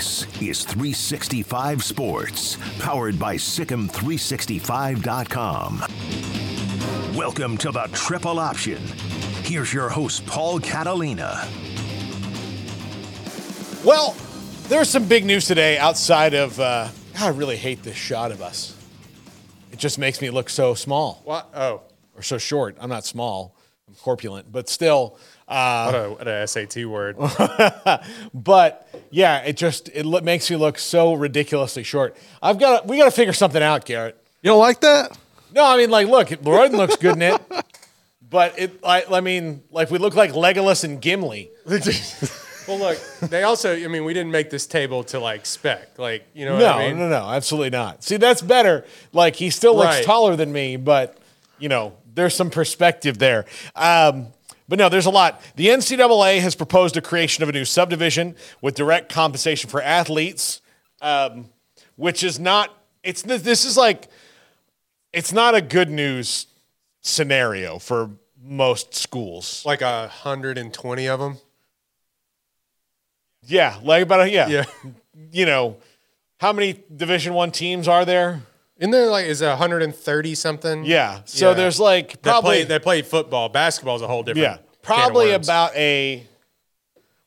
This is 365 Sports, powered by SicEm365.com. Welcome to the Triple Option. Here's your host, Paul Catalina. Well, there's some big news today outside of. Uh, God, I really hate this shot of us. It just makes me look so small What? Oh, or so short. I'm not small. I'm corpulent, but still. Uh, what a, what a SAT word. but yeah, it just it lo- makes me look so ridiculously short. I've got we got to figure something out, Garrett. You don't like that? No, I mean like, look, Royden looks good in it, but it. I, I mean, like we look like Legolas and Gimli. well, look, they also, I mean, we didn't make this table to like spec. Like, you know No, what I mean? no, no, absolutely not. See, that's better. Like he still looks Right. taller than me, but you know, there's some perspective there. Um, but no, there's a lot. The NCAA has proposed a creation of a new subdivision with direct compensation for athletes, um, which is not. It's this is like, it's not a good news scenario for most schools. Like a 120 of them. Yeah, like about a, yeah, Yeah. You know, how many Division One teams are there? Isn't there like, is it 130 something? Yeah. So Yeah. there's like That probably play, that play football. Basketball is a whole different. yeah, can of probably worms. about a.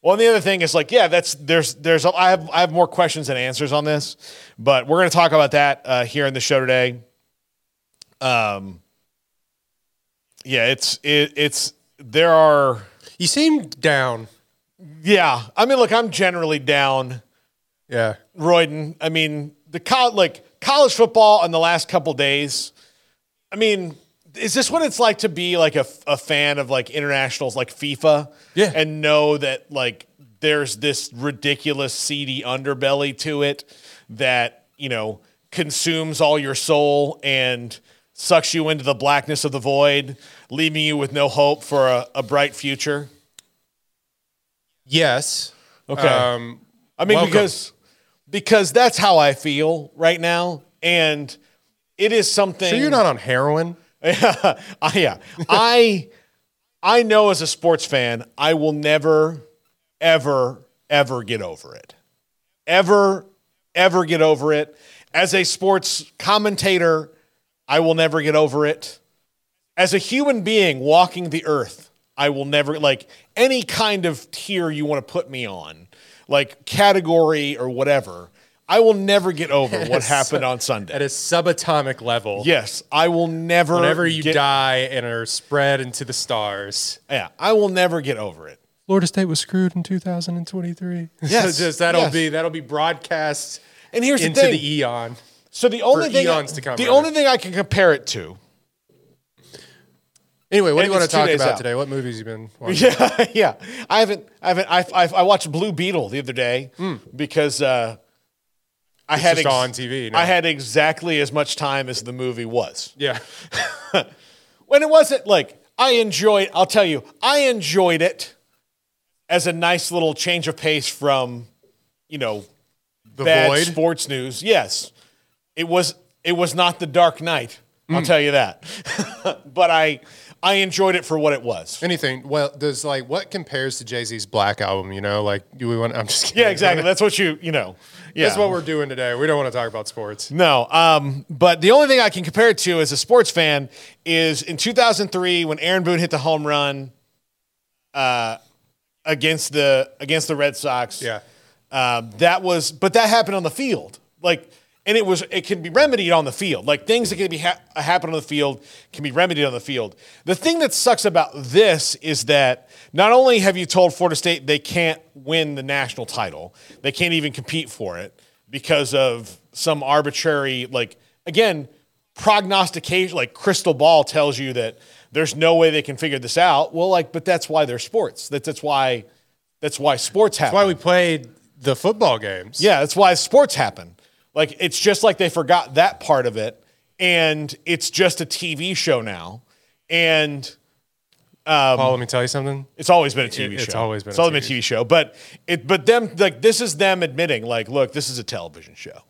Well, and the other thing is like yeah, that's there's there's a, I have I have more questions than answers on this, but we're going to talk about that uh, here in the show today. Um. Yeah, it's it, it's there are You seem down. yeah. I mean, look, I'm generally down. Yeah. Royden. I mean, the college, like college football in the last couple days. I mean, is this what it's like to be like a, a fan of like internationals like FIFA? Yeah. And know that like there's this ridiculous seedy underbelly to it that, you know, consumes all your soul and sucks you into the blackness of the void, leaving you with no hope for a, a bright future. Yes. Okay. Um, I mean, Welcome. because because that's how I feel right now, and it is something. so you're not on heroin? I, yeah, I I know as a sports fan, I will never, ever, ever get over it. Ever, ever get over it. As a sports commentator, I will never get over it. As a human being walking the earth, I will never like any kind of tier you want to put me on, like category or whatever. I will never get over what happened on Sunday. At a subatomic level. Yes, I will never. Whenever you get- die and are spread into the stars. Yeah, I will never get over it. Florida State was screwed in 2023. Yes, so just that'll yes. be that'll be broadcast And here's into the the, eon. so the only for thing, eons to come, the rather. only thing I can compare it to, Anyway, what do you want to talk about out. today? What movies you been watching? yeah, yeah. I haven't, I haven't. I, I, I watched Blue Beetle the other day because uh, I had Hmm. just on TV now. I had exactly as much time as the movie was. Yeah. when it wasn't like I enjoyed. I'll tell you, I enjoyed it as a nice little change of pace from, you know, The bad Void. sports news. Yes, it was. It was not the Dark Knight. I'll Hmm. tell you that. but I, I enjoyed it for what it was. Anything? Well, does like what compares to Jay Z's Black album? You know, like do we want? I'm just kidding. Yeah, exactly. That's what you, you know. Yeah. That's what we're doing today. We don't want to talk about sports. No, um, but the only thing I can compare it to as a sports fan is in 2003 when Aaron Boone hit the home run uh, against the against the Red Sox. Yeah. Um, that was, but that happened on the field. Like, and it was, it can be remedied on the field. Like things that can be ha- happen on the field can be remedied on the field. The thing that sucks about this is that not only have you told Florida State they can't win the national title, they can't even compete for it because of some arbitrary, like again, prognostication, like crystal ball tells you that there's no way they can figure this out. Well, like, but that's why they're sports. That's that's why that's why sports happen. That's why we played the football games. Yeah, that's why sports happen. Like it's just like they forgot that part of it, and it's just a TV show now, and Paul, let me tell you something. it's always been a TV It- show. it's always been it's a always been a TV show. But it but them like this is them admitting like, look, this is a television show.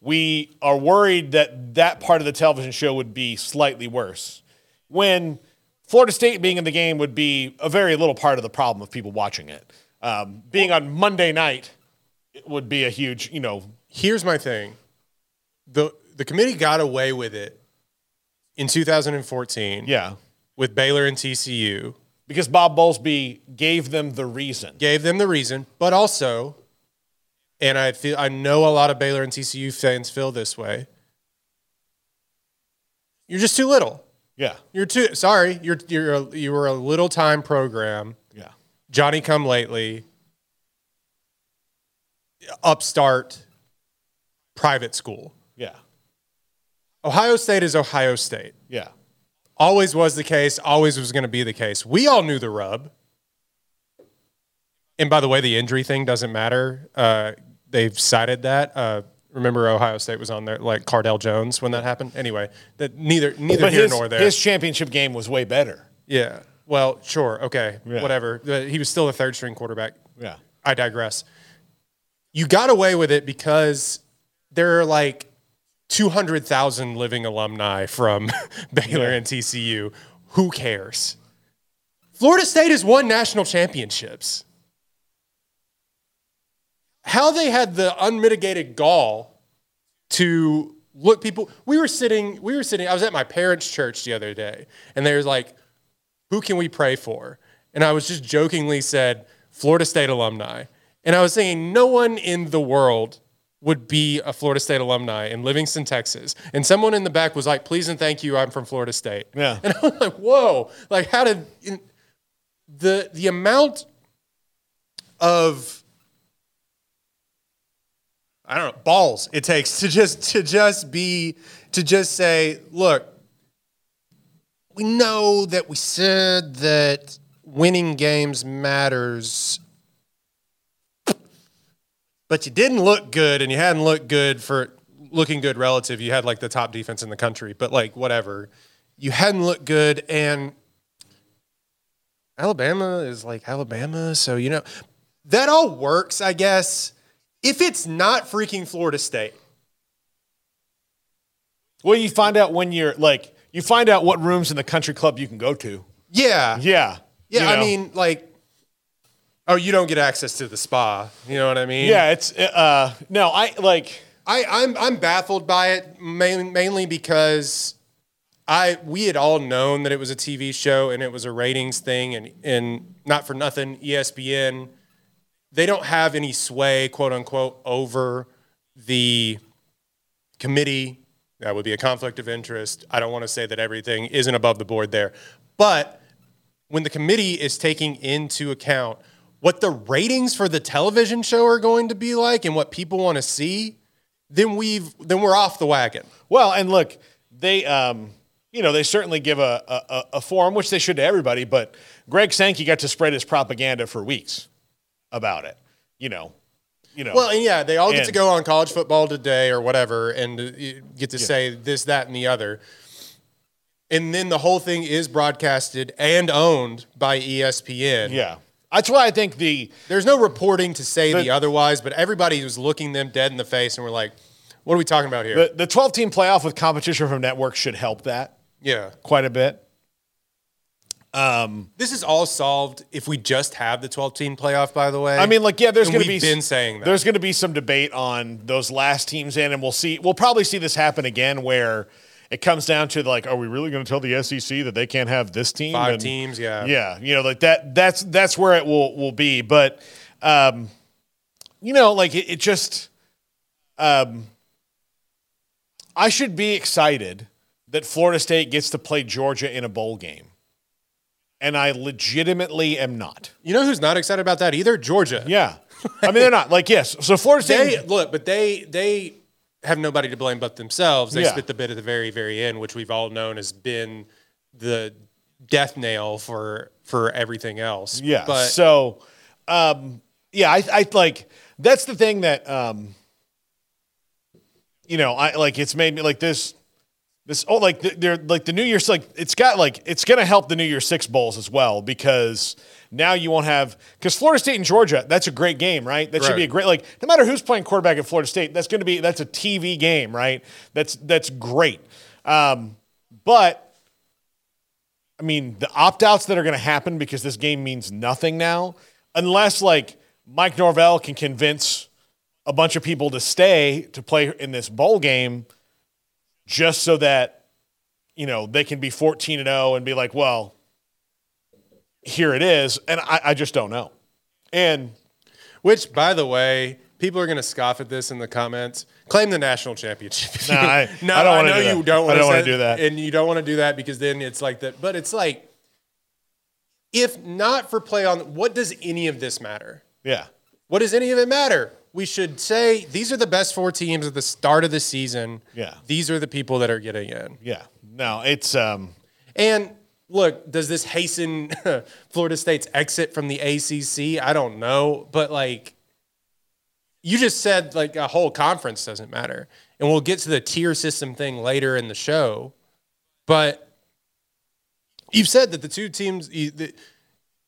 We are worried that that part of the television show would be slightly worse. When Florida State being in the game would be a very little part of the problem of people watching it. Um, being on Monday night it would be a huge, you know, Here's my thing. The the committee got away with it in 2014 yeah. with Baylor and TCU. Because Bob Bowlesby gave them the reason. Gave them the reason, but also and I feel I know a lot of Baylor and TCU fans feel this way. You're just too little. Yeah. You're too sorry. You're you're a, you were a little time program. Yeah. Johnny come lately. Upstart private school. Yeah. Ohio State is Ohio State. Yeah. Always was the case, always was going to be the case. We all knew the rub. And by the way, the injury thing doesn't matter. Uh, they've cited that. Uh, remember, Ohio State was on there, like Cardale Jones when that happened. Anyway, that neither neither But here his, nor there. his championship game was way better. yeah. Well, sure, okay, Yeah. whatever. But he was still a third string quarterback. Yeah. I digress. You got away with it because there are like 200,000 living alumni from Baylor and TCU. Who cares? Florida State has won national championships. How they had the unmitigated gall to look people we were sitting we were sitting I was at my parents' church the other day and they was like who can we pray for? And I was just jokingly said, Florida State alumni. And I was saying, no one in the world would be a Florida State alumni in Livingston, Texas. And someone in the back was like, please and thank you, I'm from Florida State. Yeah. And I was like, whoa, like how did in, the the amount of I don't know, balls it takes to just to just be to just say, look, we know that we said that winning games matters, but you didn't look good and you hadn't looked good for looking good relative. You had like the top defense in the country, but like whatever. You hadn't looked good and Alabama is like Alabama, so you know that all works, I guess. If it's not freaking Florida State, Well, you find out when you're like, you find out what rooms in the country club you can go to. yeah, Yeah. Yeah, You I mean, like, oh, you don't get access to the spa. You know what I mean? yeah, it's, uh, no, I like, I, I'm I'm baffled by it main, mainly because I we had all known that it was a TV show and it was a ratings thing and and not for nothing ESPN they don't have any sway quote unquote over the committee that would be a conflict of interest. I don't want to say that everything isn't above the board there, but when the committee is taking into account what the ratings for the television show are going to be like and what people want to see, then we've then we're off the wagon. well, and look, they, um, you know, they certainly give a, a, a- forum, which they should to everybody, but Greg Sankey got to spread his propaganda for weeks about it, you know, you know. Well, and yeah, they all get And- to go on college football today or whatever and uh, get to say this, that, and the other. And then the whole thing is broadcasted and owned by ESPN. yeah. That's why I think the, There's no reporting to say the, The- otherwise, but everybody was looking them dead in the face and we're like, what are we talking about here? the, the 12 team playoff with competition from networks should help that yeah. quite a bit. Um, this is all solved if we just have the 12 team playoff, by the way. I mean, like, yeah, there's going to be been saying that. There's going to be some debate on those last teams in, and we'll see. We'll probably see this happen again, where it comes down to like, are we really going to tell the SEC that they can't have this team? Five And- teams, yeah. yeah, you know, like that. That's that's where it will will be. But, um, you know, like it, it just, um, I should be excited that Florida State gets to play Georgia in a bowl game, and I legitimately am not. You know who's not excited about that either? Georgia. Yeah. I mean, they're not. Like, yes. So Florida State. They look, but they they have nobody to blame but themselves. They Yeah. spit the bit at the very very end, which we've all known has been the death nail for for everything else. Yeah. but so, um, yeah, I, I like that's the thing that, um, you know, I like it's made me like this, this, oh, like they're like the New Year's, like it's got like, it's to help the New Year's Six Bowls as well because now you won't have, because Florida State and Georgia, that's a great game, right? That should be a great, like, no matter who's playing quarterback at Florida State, that's going to be, that's a TV game, right? That's, that's great. Um, but, I mean, the opt outs that are going to happen because this game means nothing now, unless like Mike Norvell can convince a bunch of people to stay to play in this bowl game just so that, you know, they can be 14 and 0 and be like, well, here it is. And I, I just don't know. And which, by the way, people are going to scoff at this in the comments. Claim the national championship. Nah, I- no, I don't do that. you don't. Don't wanna do that. and you don't want to do that because then it's like that. But it's like, if not for play on, what does any of this matter? yeah. What does any of it matter? We should say these are the best four teams at the start of the season. Yeah. These are the people that are getting in. Yeah. No, it's, um, And look, does this hasten Florida State's exit from the ACC? I don't know, but like you just said like a whole conference doesn't matter. And we'll get to the tier system thing later in the show. But you've said that the two teams the-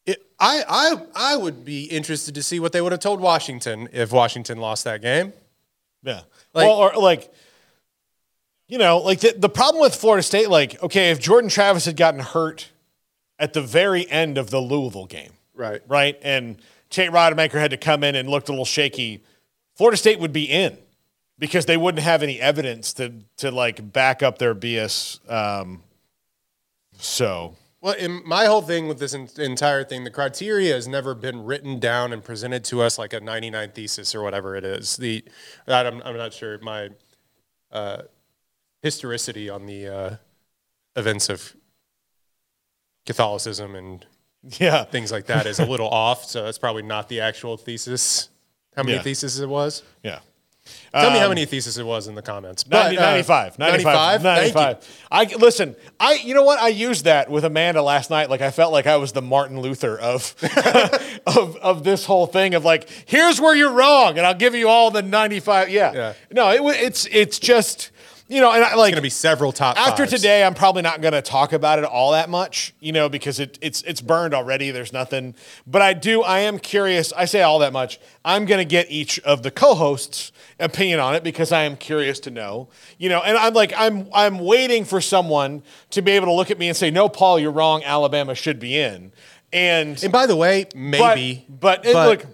it, I I I would be interested to see what they would have told Washington if Washington lost that game. Yeah. Like- well, or like, you know, like the, the problem with Florida State, like, okay, if Jordan Travis had gotten hurt at the very end of the Louisville game, Right. right, and Tate Rodemaker had to come in and looked a little shaky, Florida State would be in because they wouldn't have any evidence to to like back up their BS. Um, so Well, in my whole thing with this entire thing, the criteria has never been written down and presented to us like a 99 thesis or whatever it is. The that I'm, I'm not sure my uh, historicity on the uh, events of Catholicism and yeah, things like that is a little off. So that's probably not the actual thesis. How many Yeah. theses it was? yeah. Tell me how Um, many theses it was in the comments. 90, uh, 95, 95, 95? Thank you. I listen. I you know what? I used that with Amanda last night. Like I felt like I was the Martin Luther of of of this whole thing of like, here's where you're wrong, and I'll give you all the 95. Yeah, Yeah. No, it, it's it's just you know, and I like Going to be several top after fives. today, I'm probably not going to talk about it all that much, you know, because it, it's it's burned already. There's nothing, but I do. I am curious. I say all that much. I'm going to get each of the co-hosts' opinion on it because I am curious to know, you know. And I'm like, I'm I'm waiting for someone to be able to look at me and say, "No, Paul, you're wrong. Alabama should be in." And And by the way, maybe. but, but, it- look,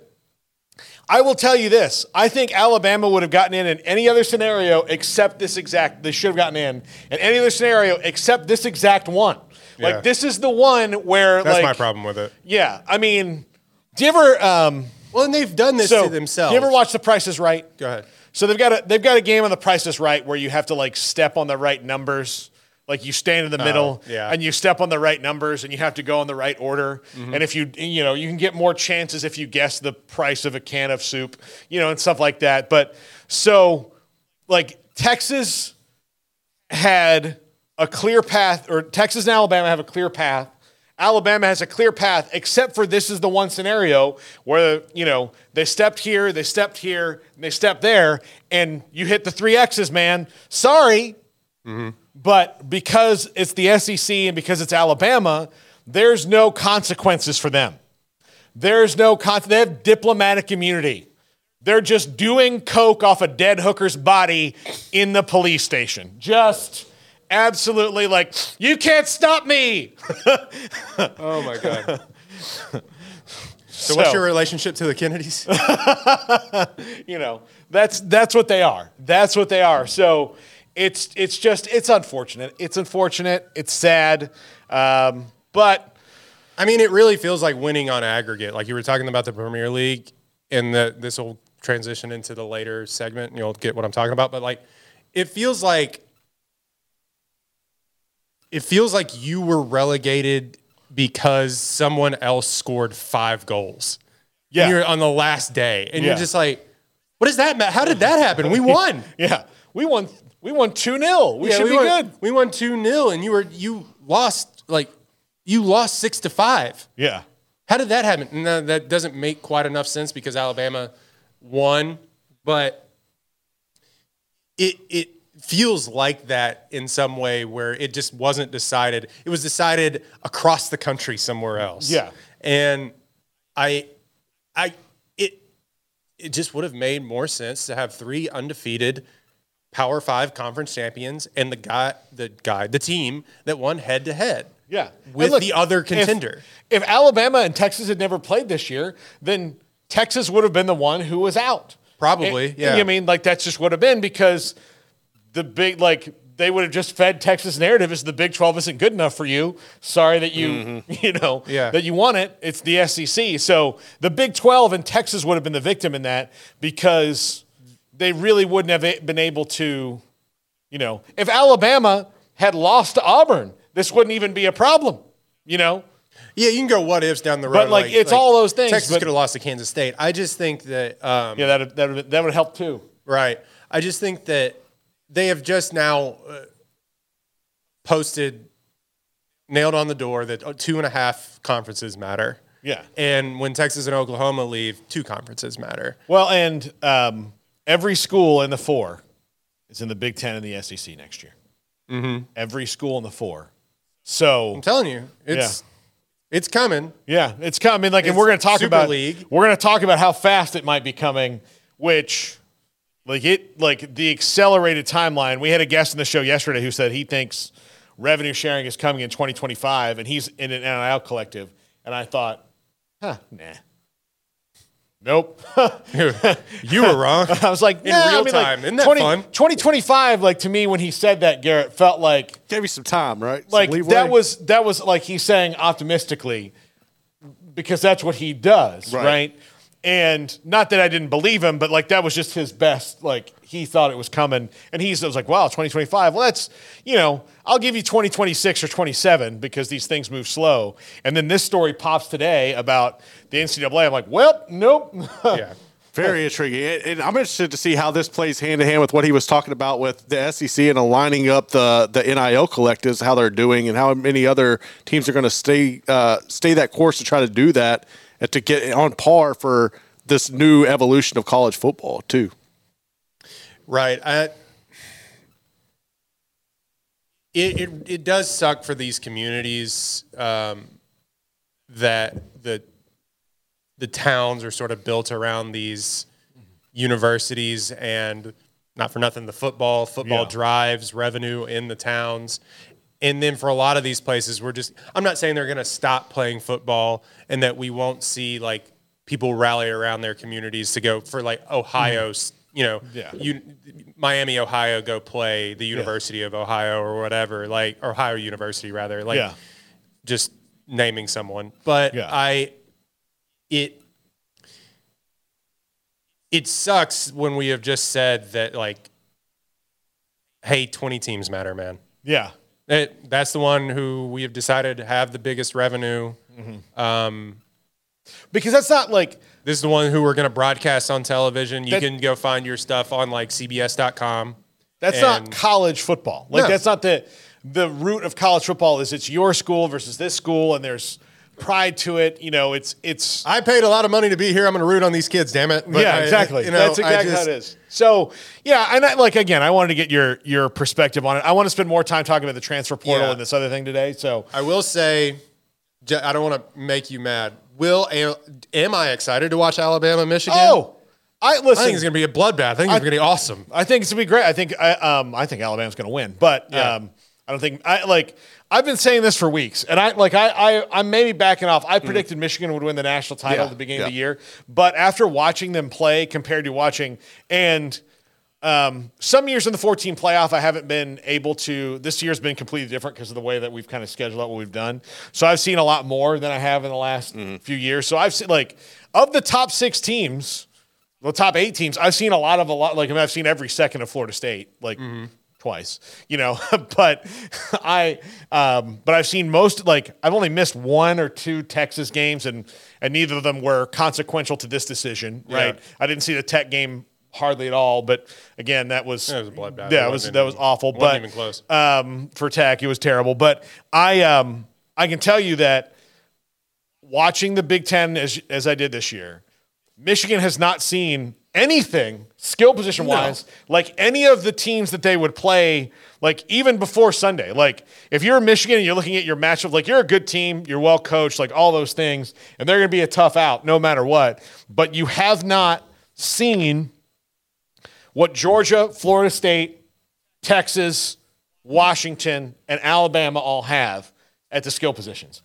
I will tell you this. I think Alabama would have gotten in in any other scenario except this exact. They should have gotten in in any other scenario except this exact one. Yeah. Like this is the one where that's like my problem with it. Yeah, I mean, do you ever? Um, Well, and they've done this so to themselves. do you ever watch The Price Is Right? Go ahead. So they've got a they've got a game on The Price Is Right where you have to like step on the right numbers. Like you stand in the middle Oh, yeah. and you step on the right numbers and you have to go in the right order. Mm-hmm. And if you you know, you can get more chances if you guess the price of a can of soup, you know, and stuff like that. But so like Texas had a clear path or Texas and Alabama have a clear path. Alabama has a clear path, except for this is the one scenario where, you know, they stepped here, they stepped here, and they stepped there, and you hit the three X's, man. Sorry. But because it's the SEC and because it's Alabama, there's no consequences for them. There's no con- they have diplomatic immunity. They're just doing coke off a dead hooker's body in the police station. Just absolutely like, you can't stop me. Oh my god. so, what's your relationship to the Kennedys? you know, that's that's what they are. That's what they are. So it's it's just it's unfortunate. It's unfortunate. It's sad. Um, but I mean, it really feels like winning on aggregate. Like you were talking about the Premier League, and the, this will transition into the later segment. And you'll get what I'm talking about. But like, it feels like it feels like you were relegated because someone else scored five goals. Yeah. You're on the last day, and Yeah. you're just like, "What does that matter? How did that happen? We won." yeah, we won. We won two 0 We Yeah, should we be won, good. We won two 0 and you were you lost like you lost six to five. Yeah. How did that happen? No, that doesn't make quite enough sense because Alabama won, but it it feels like that in some way where it just wasn't decided. It was decided across the country somewhere else. Yeah. And I I it it just would have made more sense to have three undefeated Power 5 conference champions and the guy the guy the team that won head to head. Yeah. With look, the other contender. If, Alabama and Texas had never played this year, then Texas would have been the one who was out. Probably, And- yeah. I mean, like that's just would have been because the big like they would have just fed Texas narrative is the Big 12 isn't good enough for you. Sorry that you you know Mm-hmm. Yeah. that you want it. It's the SEC. So the Big 12 and Texas would have been the victim in that because they really wouldn't have been able to you know, if Alabama had lost to Auburn, this wouldn't even be a problem, you know? Yeah, you can go what ifs down the road. But, like, it's all those things, Texas but- could have lost to Kansas State. I just think that, um, Yeah, that that would that would help too. right. I just think that they have just now uh, posted, nailed on the door that uh, two and a half conferences matter. Yeah. And when Texas and Oklahoma leave, two conferences matter. Well, and um, every school in the four is in the Big Ten and the SEC next year. Mm-hmm. Every school in the four. So I'm telling you, it's it's coming. yeah, it's coming. Like, and we're going to talk Super about League. we're going to talk about how fast it might be coming, which. Like it, like the accelerated timeline. We had a guest in the show yesterday who said he thinks revenue sharing is coming in 2025, and he's in an NIL collective. And I thought, huh, nah, nope. You were wrong. I was like, In nah, I real mean, like, time. Isn't that 20 fun? 2025, like to me, when he said that, Garrett felt like Gave you some time, right? Some like leeway? that was that was like he's saying optimistically because that's what he does, right. Right. And not that I didn't believe him, but like that was just his best. Like he thought it was coming, and he's I was like, "Wow, 2025. Well, that's you know, I'll give you 2026 or 27 because these things move slow." And then this story pops today about the NCAA. I'm like, "Well, nope." yeah. Very intriguing. And I'm interested to see how this plays hand in hand with what he was talking about with the SEC and aligning up the, the NIL collectives, how they're doing, and how many other teams are going to stay uh, stay that course to try to do that and to get on par for this new evolution of college football, too. Right. I, it, it it does suck for these communities um, that the the towns are sort of built around these universities and not for nothing the football football Yeah. drives revenue in the towns and then for a lot of these places we're just i'm not saying they're going to stop playing football and that we won't see like people rally around their communities to go for like ohio's you know Yeah. you, miami ohio go play the university of ohio or whatever like ohio university rather like yeah. just naming someone but Yeah. i it it sucks when we have just said that like hey 20 teams matter man Yeah. it, that's the one who we have decided to have the biggest revenue um, Because that's not like this is the one who we're going to broadcast on television you That- can go find your stuff on like cbs.com That's And- not college football. Like No. that's not the the root of college football. Is it's your school versus this school, and there's pride to it. You know, it's it's i paid a lot of money to be here i'm going to root on these kids damn it But yeah, I- exactly. you know, That's I exactly just- how it is. So yeah, and I, like again, I wanted to get your your perspective on it. I want to spend more time talking about the transfer portal Yeah. and this other thing today. So I will say, j- I don't want to make you mad. Will am, am I excited to watch Alabama Michigan? oh, I listen. I think it's going to be a bloodbath. I think it's going to be awesome. I think it's gonna be great. I think I um I think Alabama's gonna win, but Yeah. um I don't think I like I've been saying this for weeks, and I like I I I'm maybe backing off. I predicted Michigan would win the national title Yeah, at the beginning of the year, but after watching them play compared to watching and um, some years in the 14 playoff, I haven't been able to. This year's been completely different because of the way that we've kind of scheduled out what we've done. So I've seen a lot more than I have in the last few years. So I've seen like of the top six teams, the top eight teams, I've seen a lot of a lot. Like I mean, I've seen every second of Florida State, like twice, you know. but I, um, but I've seen most. Like I've only missed one or two Texas games, and and neither of them were consequential to this decision. Right? I didn't see the Tech game hardly at all. But again, that was It was a bloodbath. Yeah, It was that was awful. But even close. um, for Tech, it was terrible. But I um. I can tell you that watching the Big Ten as as I did this year, Michigan has not seen anything skill position wise like any of the teams that they would play like even before Sunday. Like if you're in Michigan and you're looking at your matchup, like you're a good team, you're well coached, like all those things, and they're going to be a tough out no matter what. But you have not seen what Georgia, Florida State, Texas, Washington, and Alabama all have at the skill positions,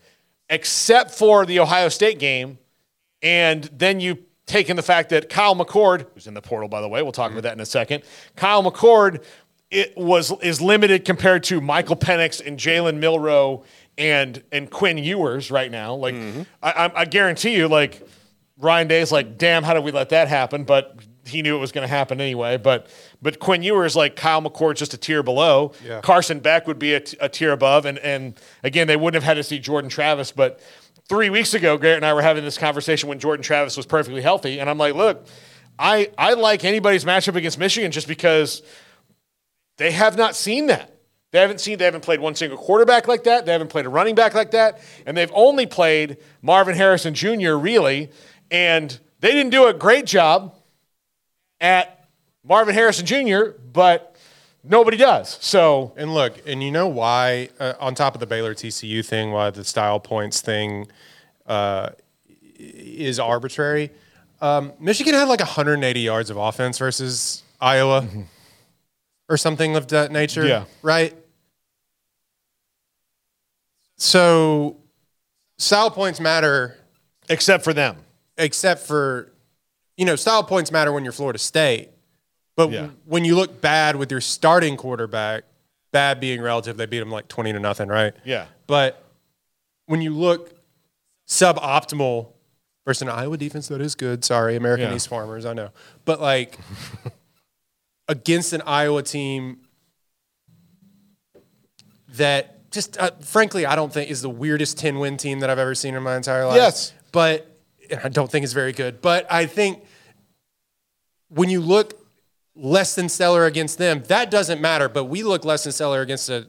except for the Ohio State game. And then you take in the fact that Kyle McCord, who's in the portal, by the way, we'll talk about that in a second. Kyle McCord it was is limited compared to Michael Penix and Jalen Milroe and and Quinn Ewers right now. Like mm-hmm. I, I, I guarantee you, like Ryan Day's like, damn, how did we let that happen? But he knew it was going to happen anyway. But but Quinn Ewers like Kyle McCord's just a tier below. Yeah. Carson Beck would be a, t- a tier above, and and again they wouldn't have had to see Jordan Travis, but. Three weeks ago, Garrett and I were having this conversation when Jordan Travis was perfectly healthy, and I'm like, "Look, I I like anybody's matchup against Michigan just because they have not seen that. They haven't seen, they haven't played one single quarterback like that. They haven't played a running back like that. And they've only played Marvin Harrison Jr., really. And they didn't do a great job at Marvin Harrison Jr., but nobody does. So, And look, and you know why, uh, on top of the Baylor TCU thing, why the style points thing uh, is arbitrary. Um, Michigan had like 180 yards of offense versus Iowa or something of that nature. Yeah. Right? So, style points matter except for them. except for, you know, style points matter when you're Florida State. But Yeah. when you look bad with your starting quarterback, bad being relative, they beat them like 20 to nothing, right? Yeah. But when you look suboptimal versus an Iowa defense that is good, sorry, American Yeah. East Farmers, I know. But like against an Iowa team that just uh, frankly I don't think is the weirdest 10 win team that I've ever seen in my entire life. Yes. But and I don't think it's very good. But I think when you look less than stellar against them, that doesn't matter. But we look less than stellar against a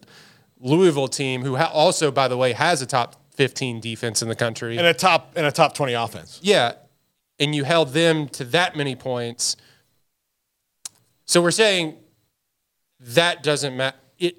Louisville team who ha- also, by the way, has a top 15 defense in the country. And a top and a top 20 offense. yeah. And you held them to that many points. So we're saying that doesn't matter. It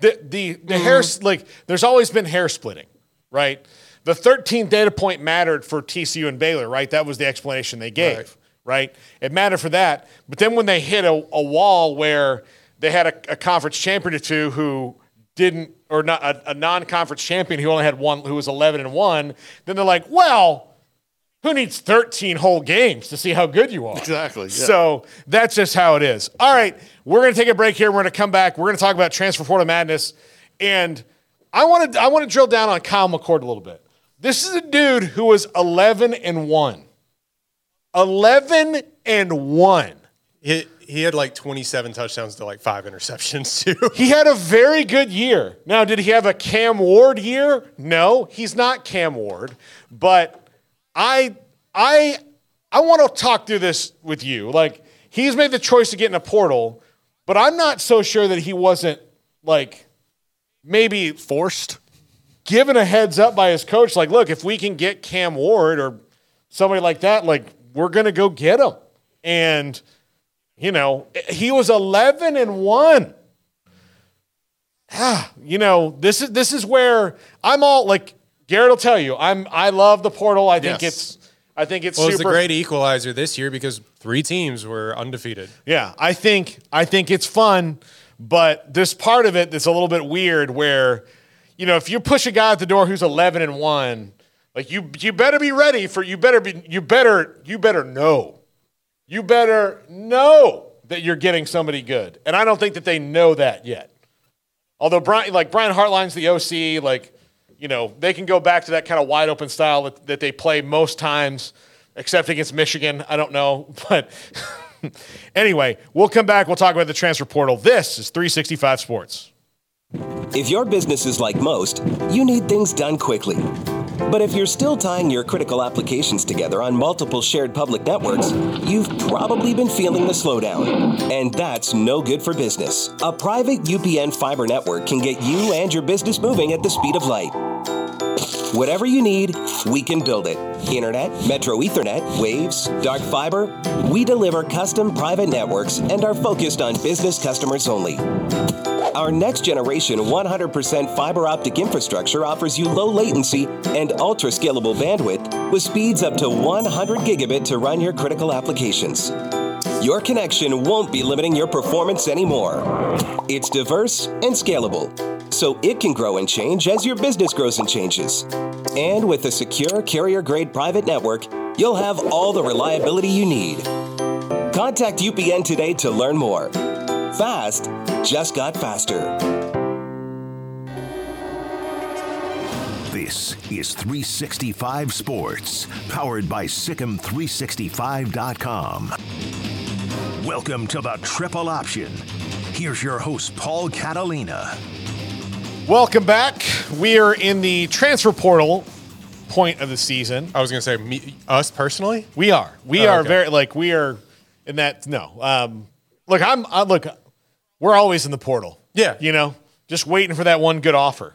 the the the hair mm. like there's always been hair splitting, right? The 13th data point mattered for TCU and Baylor, right? That was the explanation they gave, right? Right. It mattered for that. But then when they hit a, a wall where they had a, a conference champion or two who didn't, or not a, a non-conference champion who only had one, who was 11 and one, then they're like, well, who needs 13 whole games to see how good you are? Exactly, yeah. So that's just how it is. All right, we're going to take a break here. We're going to come back. We're going to talk about transfer portal madness, and I want to I want to drill down on Kyle McCord a little bit. This is a dude who was 11 and one. 11 and one. he, he had like 27 touchdowns to like five interceptions too. He had a very good year. Now, did he have a Cam Ward year? No, he's not Cam Ward. But I I I want to talk through this with you. Like he's made the choice to get in a portal, but I'm not so sure that he wasn't like maybe Forced. given a heads up by his coach. Like, look, if we can get Cam Ward or somebody like that, like we're gonna go get him. And you know, he was 11 and one. Ah, you know, this is this is where I'm all like Garrett will tell you. I'm I love the portal. I think Yes. it's I think it's well, it was super the great equalizer this year because three teams were undefeated. Yeah, I think I think it's fun, but there's part of it that's a little bit weird where, you know, if you push a guy at the door who's 11 and one, like you you better be ready for you better be you better you better know, you better know that you're getting somebody good, and I don't think that they know that yet. Although Brian, like Brian Hartline's the OC, like you know they can go back to that kind of wide open style that, that they play most times, except against Michigan. I don't know, but anyway, we'll come back. We'll talk about the transfer portal. This is 365 Sports. If your business is like most, you need things done quickly. But if you're still tying your critical applications together on multiple shared public networks, you've probably been feeling the slowdown. And that's no good for business. A private UPN fiber network can get you and your business moving at the speed of light. Whatever you need, we can build it. Internet, Metro Ethernet, Waves, dark fiber. We deliver custom private networks and are focused on business customers only. Our next generation 100% fiber optic infrastructure offers you low latency and ultra scalable bandwidth with speeds up to 100 gigabit to run your critical applications. Your connection won't be limiting your performance anymore. It's diverse and scalable, so it can grow and change as your business grows and changes. And with a secure carrier grade private network, you'll have all the reliability you need. Contact UPN today to learn more. Fast just got faster. This is 365 Sports, powered by SicEm365.com. Welcome to the Triple Option. Here's your host, Paul Catalina. Welcome back. We are in the transfer portal point of the season. I was going to say me, us personally. We are. We Oh, are okay. very like we are in that. No, um, look, I'm. I, look, we're always in the portal. Yeah. you know, just waiting for that one good offer.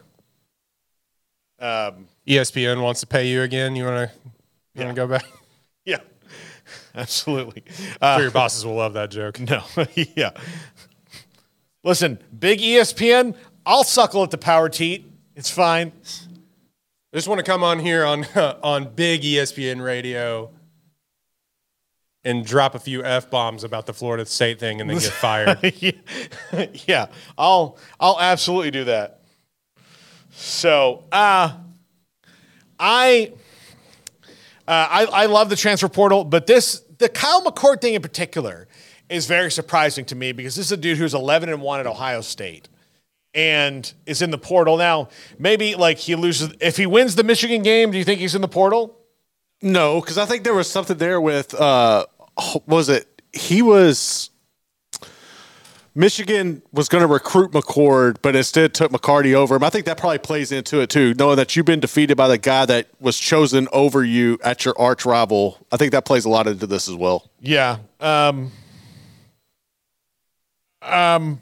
Um, ESPN wants to pay you again. You want to you want to go back? Yeah, absolutely. Sure uh, your bosses will love that joke. No, yeah. Listen, big ESPN. I'll suckle at the power teat. It's fine. I just want to come on here on on big ESPN radio and drop a few f bombs about the Florida State thing and then get fired. yeah, I'll I'll absolutely do that. So, uh, I, uh, I I love the transfer portal, but this the Kyle McCord thing in particular is very surprising to me because this is a dude who's 11 and one at Ohio State and is in the portal now. Maybe like he loses if he wins the Michigan game. Do you think he's in the portal? No, because I think there was something there with uh was it he was Michigan was going to recruit McCord, but instead took McCarthy over him. I think that probably plays into it too, knowing that you've been defeated by the guy that was chosen over you at your arch rival. I think that plays a lot into this as well. Yeah. Um, um,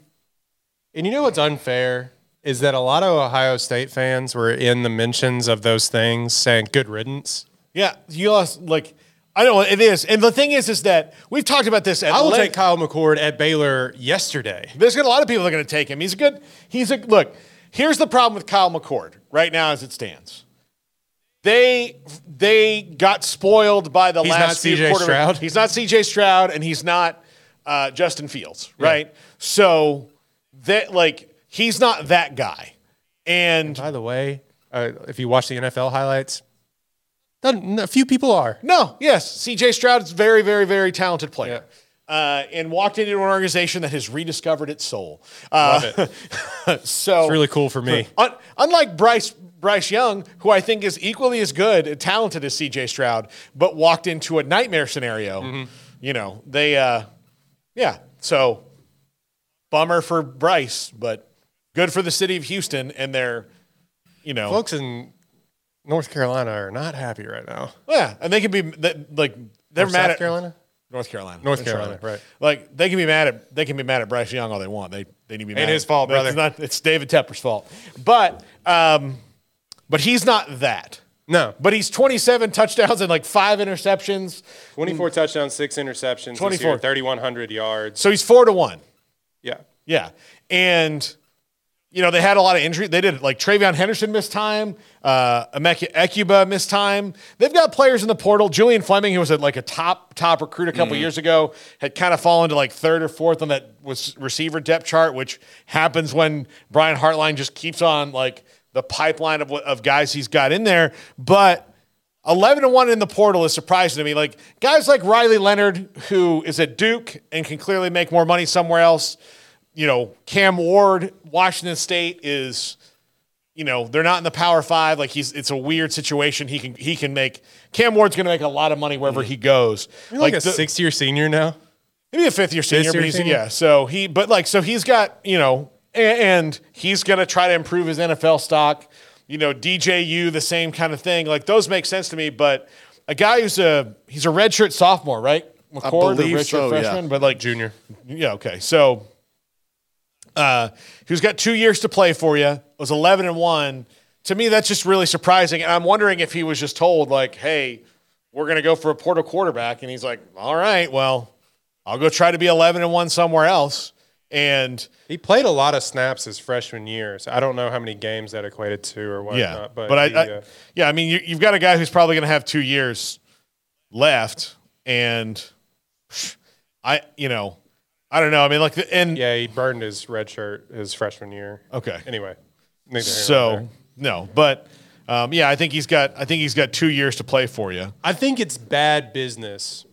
And you know what's unfair is that a lot of Ohio State fans were in the mentions of those things saying good riddance. Yeah, you lost like I know it is, and the thing is, is that we've talked about this. At I will length. take Kyle McCord at Baylor yesterday. There's gonna, a lot of people that are going to take him. He's a good. He's a look. Here's the problem with Kyle McCord right now, as it stands. They they got spoiled by the He's last not few CJ Stroud? He's not C.J. Stroud, and he's not uh, Justin Fields, right? So that like he's not that guy, and By the way, uh, if you watch the NFL highlights, a few people are. No, yes, C.J. Stroud is a very, very, very talented player. Yeah. Uh, and walked into an organization that has rediscovered its soul. Uh, Love so It's really cool for me. Un- unlike Bryce Bryce Young, who I think is equally as good and talented as C.J. Stroud, but walked into a nightmare scenario. Mm-hmm. You know, they, uh, yeah. So bummer for Bryce, but good for the city of Houston and their, you know, Folks in North Carolina are not happy right now. yeah, and they can be that- like they're Or mad South at Carolina. North Carolina. North Carolina, right. Like they can be mad at they can be mad at Bryce Young all they want. They they need to be mad. Ain't at- his fault, brother. It's, not, it's David Tepper's fault. But um, but he's not that. No, But he's 27 touchdowns and like five interceptions. 24 touchdowns, six interceptions. 24. 24, 3,100 yards. So he's four to one. Yeah, Yeah. And, you know, they had a lot of injury. They did like TreVeyon Henderson missed time. Uh, Emeka Egbuka missed time. They've got players in the portal. Julian Fleming, who was at like a top, top recruit a couple years ago, had kind of fallen to like third or fourth on that was receiver depth chart, which happens when Brian Hartline just keeps on like the pipeline of, of guys he's got in there. But 11 to 1 in the portal is surprising to me. Like guys like Riley Leonard, who is at Duke and can clearly make more money somewhere else. You know, Cam Ward, Washington State is, you know, they're not in the Power Five. Like he's, it's a weird situation. He can, he can make. Cam Ward's going to make a lot of money wherever he goes. You're like, a the- sixth year senior now. maybe a fifth year senior, but he's senior? yeah. So he, but like, so he's got you know, a- and he's gonna try to improve his NFL stock. You know, DJU the same kind of thing. Like those make sense to me. But a guy who's a he's a redshirt sophomore, right? McCord, believe a redshirt so, yeah. freshman, but like Junior. yeah, okay. So uh who's got two years to play for you, was eleven and one to me, that's just really surprising. And I'm wondering if he was just told, like, hey, we're going to go for a portal quarterback. And he's like, all right, well, I'll go try to be 11 and 1 somewhere else. And He played a lot of snaps his freshman year. So I don't know how many games that equated to or whatnot. yeah, but, but, I, I uh, yeah, I mean, you, you've got a guy who's probably going to have two years left. And I, you know, I don't know. I mean, like, the- and yeah, he burned his red shirt his freshman year. okay. Anyway, neither here nor So no, but um, yeah, I think he's got. I think he's got two years to play for you. I think it's bad business.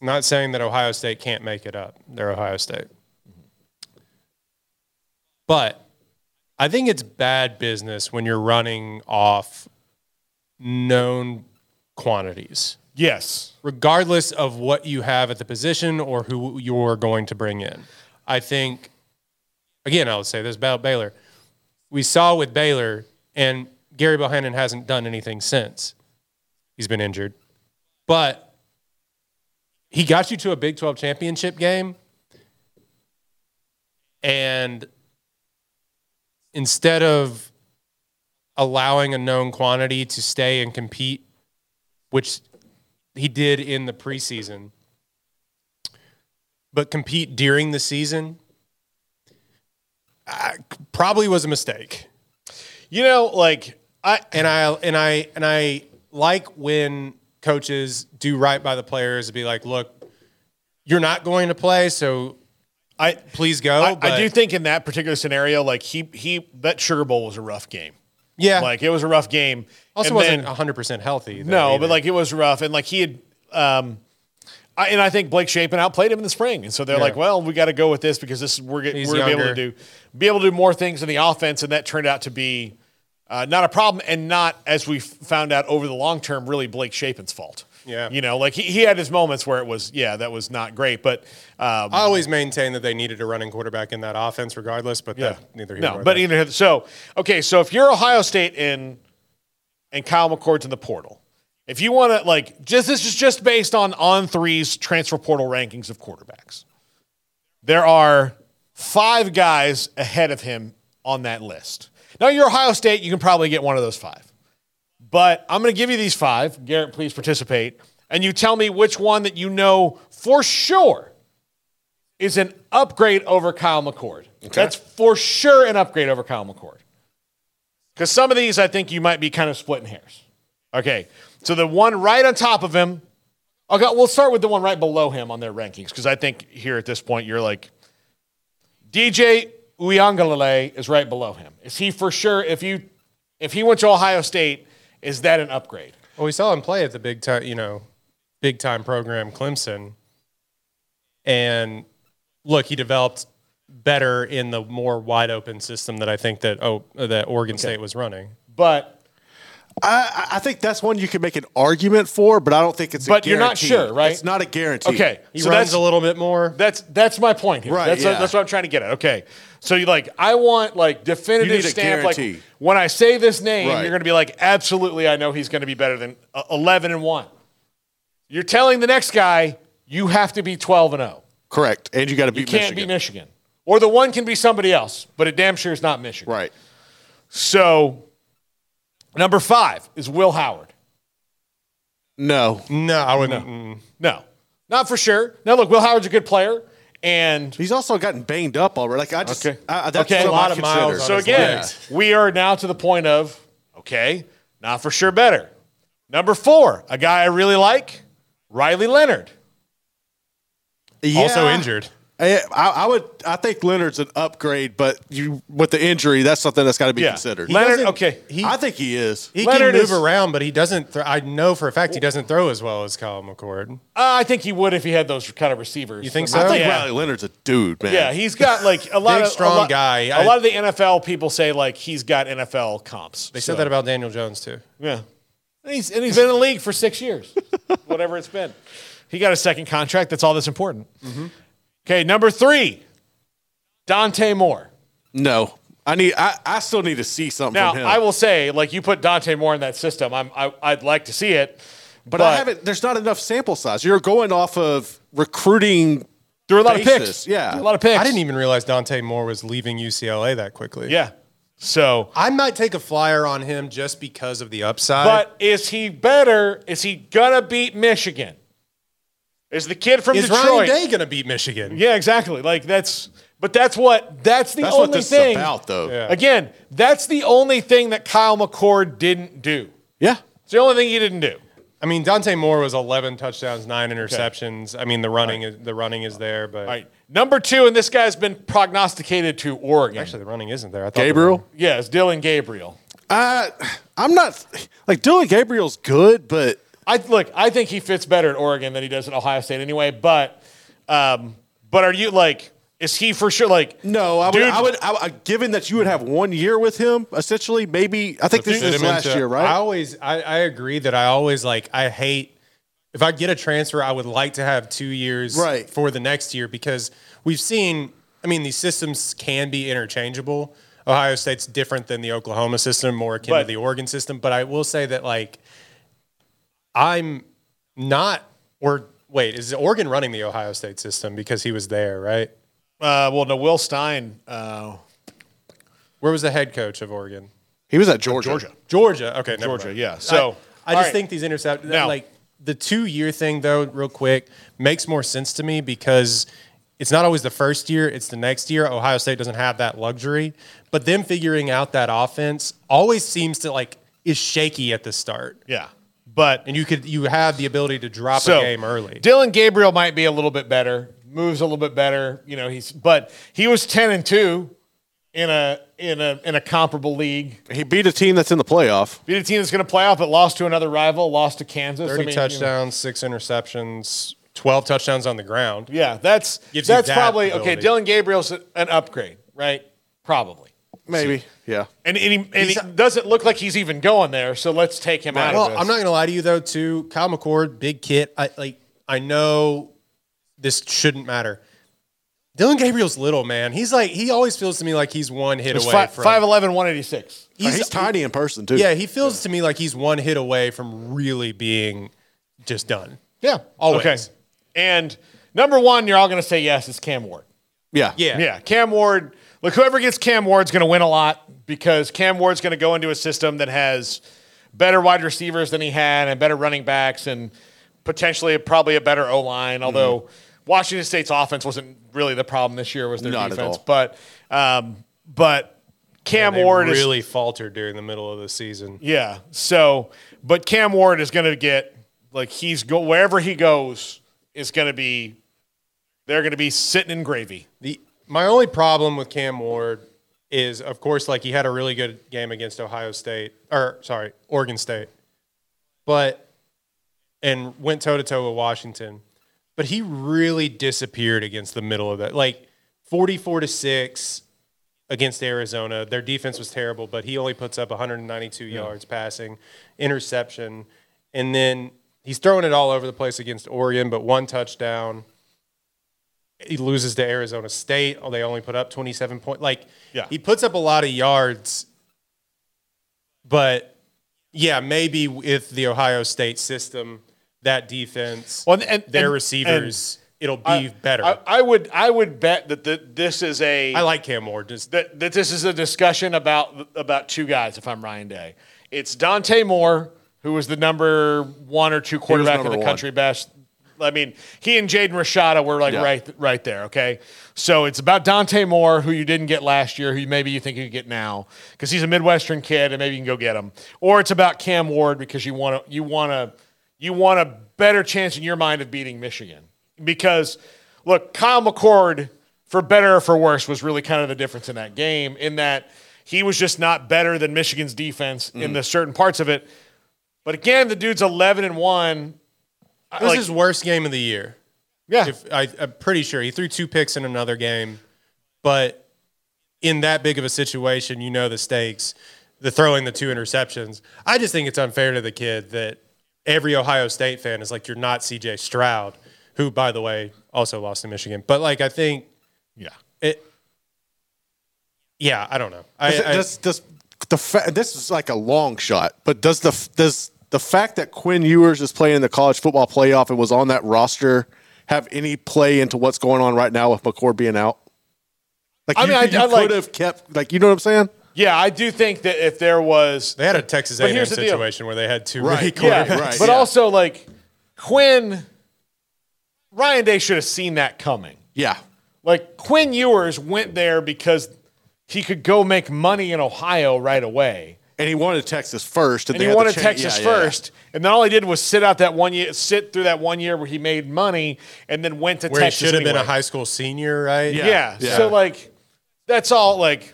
Not saying that Ohio State can't make it up. They're Ohio State. But I think it's bad business when you're running off known quantities, Yes. regardless of what you have at the position or who you're going to bring in. I think, again, I'll say this about Baylor. We saw with Baylor, and Gary Bohanon hasn't done anything since. He's been injured. But he got you to a Big 12 championship game. And instead of allowing a known quantity to stay and compete, which he did in the preseason, but compete during the season, uh, probably was a mistake. You know, like I And I and I and I like when coaches do right by the players and be like, look, you're not going to play, so I please go. I, I do think in that particular scenario, like he he that Sugar Bowl was a rough game. Yeah. Like it was a rough game. also And wasn't then- 100 percent healthy. though, no, either. but like it was rough, and like he had. Um, I, and I think Blake Shapen outplayed him in the spring, and so they're Yeah. like, "Well, we got to go with this because this we're, get, we're gonna be able to do be able to do more things in the offense," and that turned out to be uh, not a problem, and not as we found out over the long term, really Blake Shapen's fault. Yeah. you know, like he, he had his moments where it was, yeah, that was not great, but um, I always maintain that they needed a running quarterback in that offense, regardless. But yeah, that, neither here no, but there. either so okay. So if you're Ohio State and and Kyle McCord's in the portal, if you want to like just this is just based on on three's transfer portal rankings of quarterbacks. There are five guys ahead of him on that list. Now you're Ohio State, you can probably get one of those five. But I'm going to give you these five. Garrett, please participate. And you tell me which one that you know for sure is an upgrade over Kyle McCord. That's for sure an upgrade over Kyle McCord. Because some of these, I think you might be kind of splitting hairs. Okay, so the one right on top of him, I'll we'll start with the one right below him on their rankings because I think here at this point you're like, DJ Uiagalelei is right below him. Is he for sure? If you, if he went to Ohio State, is that an upgrade? Well, we saw him play at the big time, you know, big time program Clemson, and look, he developed better in the more wide open system that I think that oh that Oregon State was running. But I, I think that's one you can make an argument for, but I don't think it's. A guarantee. But a you're not guarantee. sure, right? It's not a guarantee. okay, He so runs that's a little bit more. That's that's my point here. Right, That's yeah. that's what I'm trying to get at. Okay. So you like I want like definitive You need a stamp like guarantee. when I say this name Right. you're going to be like absolutely I know he's going to be better than uh, 11 and 1. You're telling the next guy you have to be 12 and 0. Correct, and you got to You beat can't Michigan. be Michigan. Or the one can be somebody else, but it damn sure is not Michigan. Right. So number 5 is Will Howard. No. no, I wouldn't. mm. No. Not for sure. Now look, Will Howard's a good player and He's also gotten banged up already. Like I just, Okay. I, that's Okay. something A lot I of consider. miles So again, legs. we are now to the point of okay, not for sure better. Number four, a guy I really like, Riley Leonard. Yeah. Also injured. I, I I would. I think Leonard's an upgrade, but you with the injury, that's something that's got to be Yeah. considered. Leonard, doesn't- okay. He I think he is. he Leonard can move is- around, but he doesn't. Th- I know for a fact he doesn't throw as well as Kyle McCord. Uh, I think he would if he had those kind of receivers. You think so? I think yeah. Riley Leonard's a dude, man. Yeah, he's got like a lot Big, of strong a lot, guy. A I- lot of the NFL people say like he's got NFL comps. They said that about Daniel Jones too. Yeah. And he's, and he's been in the league for six years, whatever it's been. He got a second contract. That's all that's important. Okay, number three, Dante Moore. No, I need. I, I still need to see something Now, from him. I will say, like, you put Dante Moore in that system. I'm, I, I'd like to see it. but, I haven't. There's not enough sample size. You're going off of recruiting. There were a lot of picks. yeah. A lot of picks. I didn't even realize Dante Moore was leaving UCLA that quickly. Yeah. So, I might take a flyer on him just because of the upside. but is he better? Is he gonna beat Michigan? Is the kid from is Detroit? Ryan Day going to beat Michigan? Yeah, exactly. Like that's, but that's what that's the That's only what this thing. is about, though. Yeah. Again, that's the only thing that Kyle McCord didn't do. Yeah. It's the only thing he didn't do. I mean, Dante Moore was 11 touchdowns, nine interceptions. I mean, the running is the running is there, but All right, number two, and this guy's been prognosticated to Oregon. actually the running isn't there. I thought Gabriel? running- yeah, Dillon Gabriel. Uh, I'm not like Dillon Gabriel's good, but I look. I think he fits better at Oregon than he does at Ohio State anyway. But, um, but are you like? Is he for sure like? no, I would, Dude. I would, I would, given that you would have one year with him, essentially, maybe I think this is him last into- year, right? I always, I, I agree that I always like, I hate if I get a transfer, I would like to have two years Right. for the next year because we've seen. I mean, these systems can be interchangeable. Ohio State's different than the Oklahoma system, more akin But- to the Oregon system. But I will say that like, I'm not. Or wait, is Oregon running the Ohio State system because he was there, right? Uh, well, no, Will Stein. Uh, Where was the head coach of Oregon? he was at Georgia. Georgia. Georgia. Okay, never Georgia, mind. yeah. So, I, I just right. think these intercept Now- like the two year thing though, real quick, makes more sense to me because it's not always the first year; it's the next year. Ohio State doesn't have that luxury, but them figuring out that offense always seems to like is shaky at the start, Yeah, but and you could you have the ability to drop so a game early. Dillon Gabriel might be a little bit better. Moves a little bit better. You know, he's but he was ten and two in a in a in a comparable league. He beat a team that's in the playoff. Beat a team that's going to play off, but lost to another rival. Lost to Kansas. I Thirty mean, you know, touchdowns, six interceptions, twelve touchdowns on the ground. yeah, that's Gives that's that probably okay. Dillon Gabriel's an upgrade, right? Probably. Maybe, yeah. And, and, he, and he doesn't look like he's even going there, so let's take him out Well, of this. I'm not gonna lie to you though. Too Kyle McCord, big kid. I like. I know this shouldn't matter. Dillon Gabriel's little man. He's like he always feels to me like he's one hit He's away fi- from 5'11", 186. He's, tiny in person too. Yeah, he feels to me like he's one hit away from really being just done. Yeah, Always. Okay. And number one, you're all going to say yes, it's Cam Ward. yeah, Yeah, Yeah, Cam Ward. Look, whoever gets Cam Ward's going to win a lot because Cam Ward's going to go into a system that has better wide receivers than he had and better running backs and potentially probably a better O line. Although Mm-hmm. Washington State's offense wasn't really the problem this year, was their Not at defense. all. But um, but Cam They Ward is really faltered during the middle of the season. Yeah. So, but Cam Ward is going to get like he's go wherever he goes is going to be they're going to be sitting in gravy. The my only problem with Cam Ward is, of course, like he had a really good game against Ohio State, or sorry, Oregon State, but and went toe to toe with Washington, but he really disappeared against the middle of that, like forty-four to six against Arizona. Their defense was terrible, but he only puts up 192 yards passing, interception, and then he's throwing it all over the place against Oregon, but one touchdown he loses to Arizona State. Oh, they only put up 27 points. Like, Yeah. he puts up a lot of yards, but yeah, maybe with the Ohio State system, that defense, Well, and- their and- receivers, it'll be I- better. I, I, would I would bet that the, this is a I like Cam Ward. Just that, that this is a discussion about about two guys. If I'm Ryan Day, it's Dante Moore, who was the number one or two quarterback in the one. country best. I mean, he and Jaden Rashada were like Yeah. right right there. Okay, so it's about Dante Moore, who you didn't get last year, who maybe you think you could get now because he's a Midwestern kid and maybe you can go get him. Or it's about Cam Ward because you want to you want to you want a better chance in your mind of beating Michigan because look, Kyle McCord for better or for worse, was really kind of the difference in that game. In that he was just not better than Michigan's defense in mm. the certain parts of it. But again, the dude's eleven and one. This like- is his worst game of the year. Yeah, If, I, I'm pretty sure he threw two picks in another game, but in that big of a situation, you know the stakes. The throwing the two interceptions. I just think it's unfair to the kid that every Ohio State fan is like, you're not C.J. Stroud, who, by the way, also lost to Michigan. But like, I think yeah. it. Yeah, I don't know. I, Does, I- does, does the fa- this is like a long shot, but does the does the fact that Quinn Ewers is playing in the college football playoff and was on that roster have any play into what's going on right now with McCord being out? Like I you, mean, I- you I could like- have kept like you know what I'm saying? Yeah, I do think that if there was They had a Texas A&M here's the deal. situation where they had two Right, really yeah, quarterbacks. right. but yeah. also like Quinn, Ryan Day should have seen that coming. Yeah. Like Quinn Ewers went there because he could go make money in Ohio right away. And he wanted Texas first, and, And they he wanted change- Texas yeah, yeah, yeah. first. And then all he did was sit out that one year, sit through that one year where he made money and then went to Where Texas. he should have been a high school senior, right? Yeah. Yeah. Yeah. So like that's all like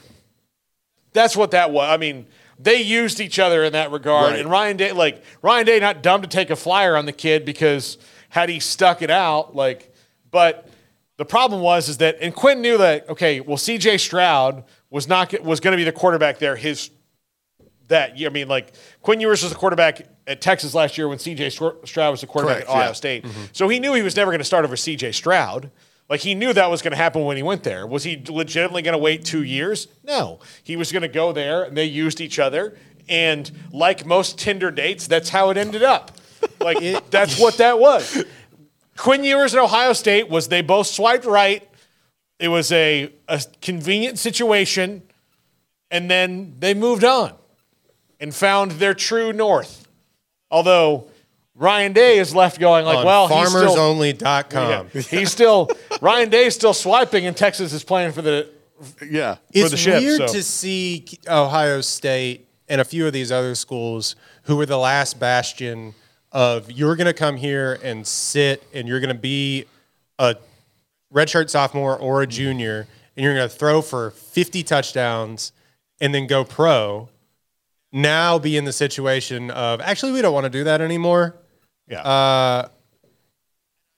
that's what that was. I mean, they used each other in that regard. Right. And Ryan Day like Ryan Day not dumb to take a flyer on the kid because had he stuck it out, like but the problem was is that and Quinn knew that okay, well CJ Stroud was not was going to be the quarterback there his that. I mean, like Quinn Ewers was the quarterback at Texas last year when CJ Stroud was the quarterback Correct, at Ohio yeah. State. Mm-hmm. So he knew he was never going to start over CJ Stroud. Like he knew that was going to happen when he went there. Was he legitimately going to wait two years? No. He was going to go there, and they used each other. And like most Tinder dates, that's how it ended up. Like that's what that was. Quinn Ewers at Ohio State was they both swiped right. It was a, a convenient situation, and then they moved on and found their true north. Although Ryan Day is left going like, On well, he's still, farmersonly.com. yeah, he's still Ryan Day is still swiping, and Texas is playing for the. Yeah. It's the ship, weird so. to see Ohio State and a few of these other schools who were the last bastion of you're going to come here and sit and you're going to be a redshirt sophomore or a junior and you're going to throw for 50 touchdowns and then go pro. Now be in the situation of actually we don't want to do that anymore. Yeah. Uh,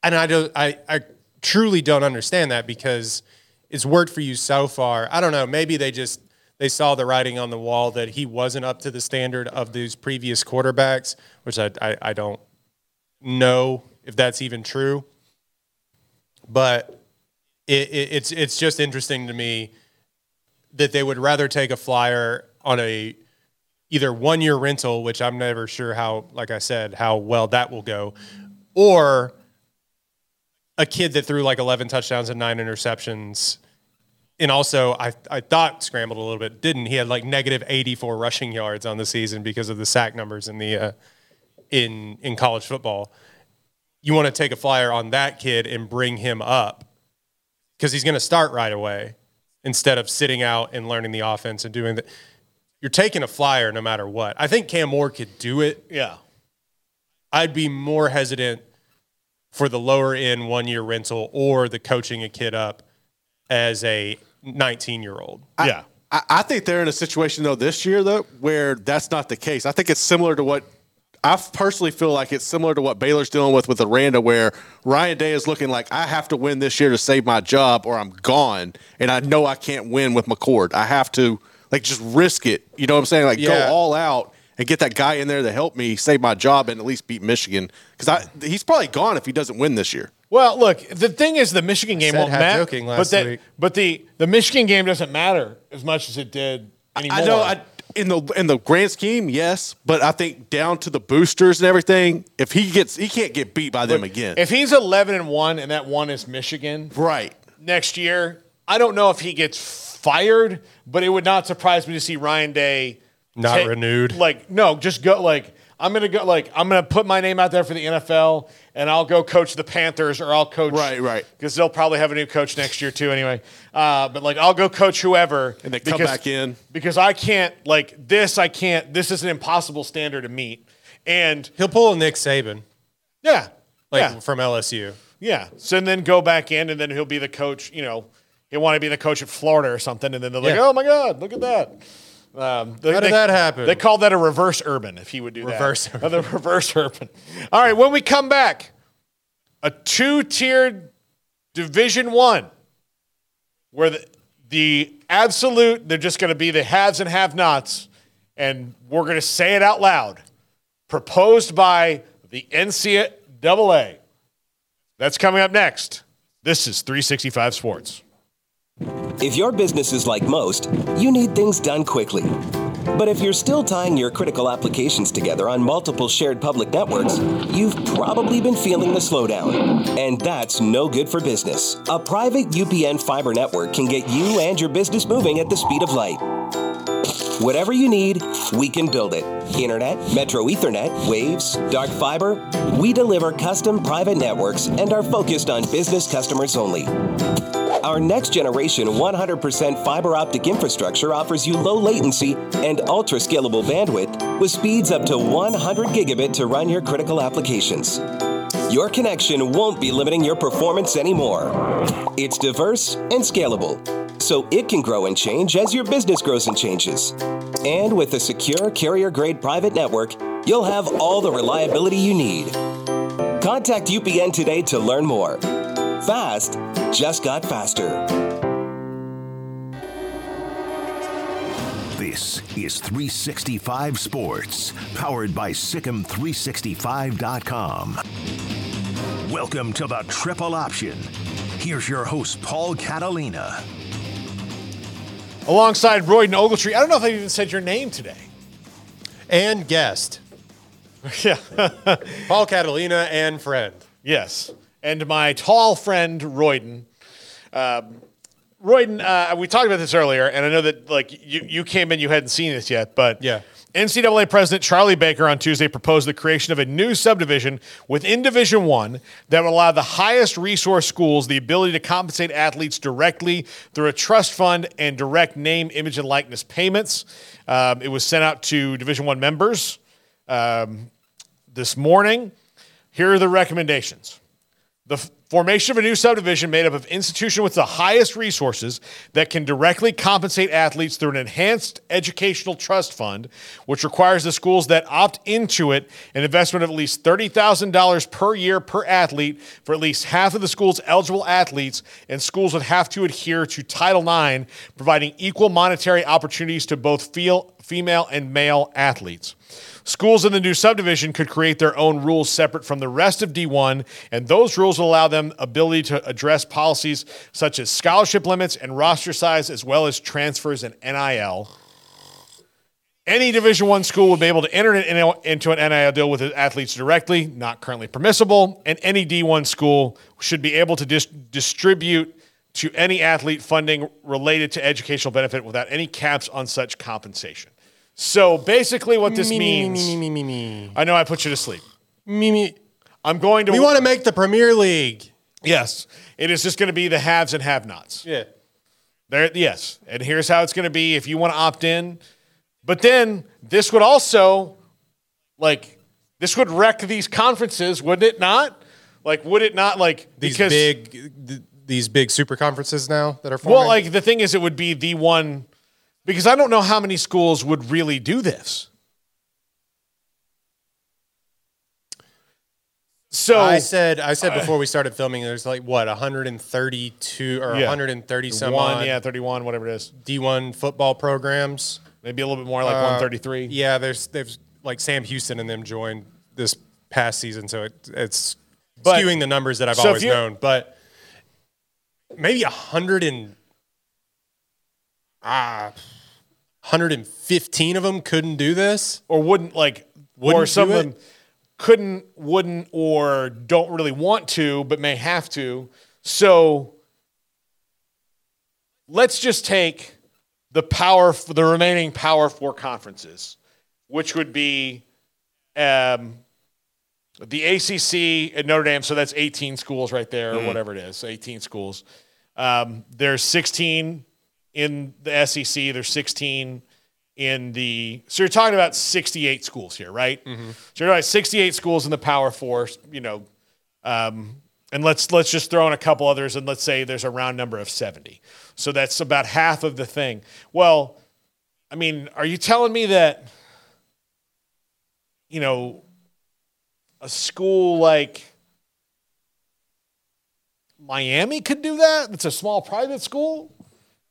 and I don't, I, I truly don't understand that because it's worked for you so far. I don't know. Maybe they just they saw the writing on the wall that he wasn't up to the standard of these previous quarterbacks, which I, I, I don't know if that's even true. But it, it, it's it's just interesting to me that they would rather take a flyer on a either one year rental, which I'm never sure how, like I said, how well that will go, or a kid that threw like 11 touchdowns and nine interceptions. And also, I, I thought scrambled a little bit, didn't he? Had like negative 84 rushing yards on the season because of the sack numbers in the uh, in in college football. You want to take a flyer on that kid and bring him up because he's going to start right away instead of sitting out and learning the offense and doing that. You're taking a flyer no matter what. I think Cam Moore could do it. yeah. I'd be more hesitant for the lower end one year rental or the coaching a kid up as a 19 year old. Yeah. I, I think they're in a situation though this year though where that's not the case. I think it's similar to what I personally feel like it's similar to what Baylor's dealing with with Aranda, where Ryan Day is looking like I have to win this year to save my job, or I'm gone, and I know I can't win with McCord. I have to like just risk it. You know what I'm saying? Like Yeah. go all out and get that guy in there to help me save my job and at least beat Michigan because I he's probably gone if he doesn't win this year. Well, look, the thing is, the Michigan game said won't half matter. joking but that, week. but the the Michigan game doesn't matter as much as it did anymore. I know I, in the in the grand scheme, yes, but I think down to the boosters and everything, if he gets he can't get beat by them again. If he's eleven and one, and that one is Michigan right. next year, I don't know if he gets fired, but it would not surprise me to see Ryan Day Not renewed. Like, no, just go. Like, I'm gonna go. Like, I'm gonna put my name out there for the NFL, and I'll go coach the Panthers, or I'll coach. Right, right. Because they'll probably have a new coach next year too, anyway. Uh, but like, I'll go coach whoever, And they come because- back in. because I can't like this. I can't. This is an impossible standard to meet. And He'll pull a Nick Saban, yeah, like yeah. from LSU. Yeah. So and then go back in, and then he'll be the coach. You know, he'll want to be the coach at Florida or something, and then they're like, Yeah. "Oh my God, look at that." Um, they- How did they- that happen? They call that a reverse urban. If he would do Reverse that, the reverse urban. All right. When we come back, a two-tiered Division One, where the the absolute they're just going to be the haves and have-nots, and we're going to say it out loud. Proposed by the NCAA. That's coming up next. This is 365 Sports. If your business is like most, you need things done quickly. But if you're still tying your critical applications together on multiple shared public networks, you've probably been feeling the slowdown. And that's no good for business. A private UPN fiber network can get you and your business moving at the speed of light. Whatever you need, we can build it. Internet, Metro Ethernet, Waves, Dark Fiber. We deliver custom private networks and are focused on business customers only. Our next generation 100% fiber optic infrastructure offers you low latency and ultra scalable bandwidth with speeds up to 100 gigabit to run your critical applications. Your connection won't be limiting your performance anymore. It's diverse and scalable, so it can grow and change as your business grows and changes. And with a secure carrier grade private network, you'll have all the reliability you need. Contact UPN today to learn more. Fast just got faster. This is 365 Sports, powered by SicEm365.com. Welcome to the Triple Option. Here's your host, Paul Catalina. Alongside Royden Ogletree. I don't know if I even said your name today. And guest, yeah. Paul Catalina and friend. yes. And my tall friend, Royden. Um, Royden, uh, we talked about this earlier, and I know that like you, you came in, you hadn't seen this yet, but Yeah. NCAA President Charlie Baker on Tuesday proposed the creation of a new subdivision within Division One that would allow the highest resource schools the ability to compensate athletes directly through a trust fund and direct name, image, and likeness payments. Um, it was sent out to Division One members um, this morning. Here are the recommendations. The formation of a new subdivision made up of institution with the highest resources that can directly compensate athletes through an enhanced educational trust fund, which requires the schools that opt into it an investment of at least $30,000 per year per athlete for at least half of the school's eligible athletes, and schools would have to adhere to Title IX, providing equal monetary opportunities to both female and male athletes. Schools in the new subdivision could create their own rules separate from the rest of D1, and those rules will allow them ability to address policies such as scholarship limits and roster size, as well as transfers and NIL. Any Division One school would be able to enter in- into an NIL deal with athletes directly, not currently permissible, and any D1 school should be able to dis- distribute to any athlete funding related to educational benefit without any caps on such compensation. So basically, what this Me, me, means, me, me, me, me, me. I know I put you to sleep. Me, me. I'm going to. We want to make the Premier League. Yes, it is just going to be the haves and have-nots. Yeah. There, yes, and here's how it's going to be if you want to opt in. But then this would also, like, this would wreck these conferences, wouldn't it not? Like, would it not? Like, These because big, th- these big super conferences now that are forming. well, like the thing is, it would be the one because I don't know how many schools would really do this. So I said, I said before we started filming, there's like what 132 or Yeah. 130 some one, yeah, thirty-one, whatever it is, D1 football programs. maybe a little bit more, like. Uh, Yeah, there's there's like Sam Houston and them joined this past season, so it, it's But- skewing the numbers that I've so always known. But maybe a hundred and ah, 115 of them couldn't do this. or wouldn't like, or Wouldn't some do of it? them couldn't, wouldn't, or don't really want to, but may have to. So let's just take the power, the remaining Power Four conferences, which would be um, the ACC at Notre Dame. So that's 18 schools right there, or whatever it is, 18 schools. Um, there's 16 in the SEC. There's 16 in the. So you're talking about 68 schools here, right? So you're talking about 68 schools in the Power Four. You know, um, and let's let's just throw in a couple others, and let's say there's a round number of 70. So that's about half of the thing. Well, I mean, are you telling me that? You know, a school like Miami could do that. It's a small private school.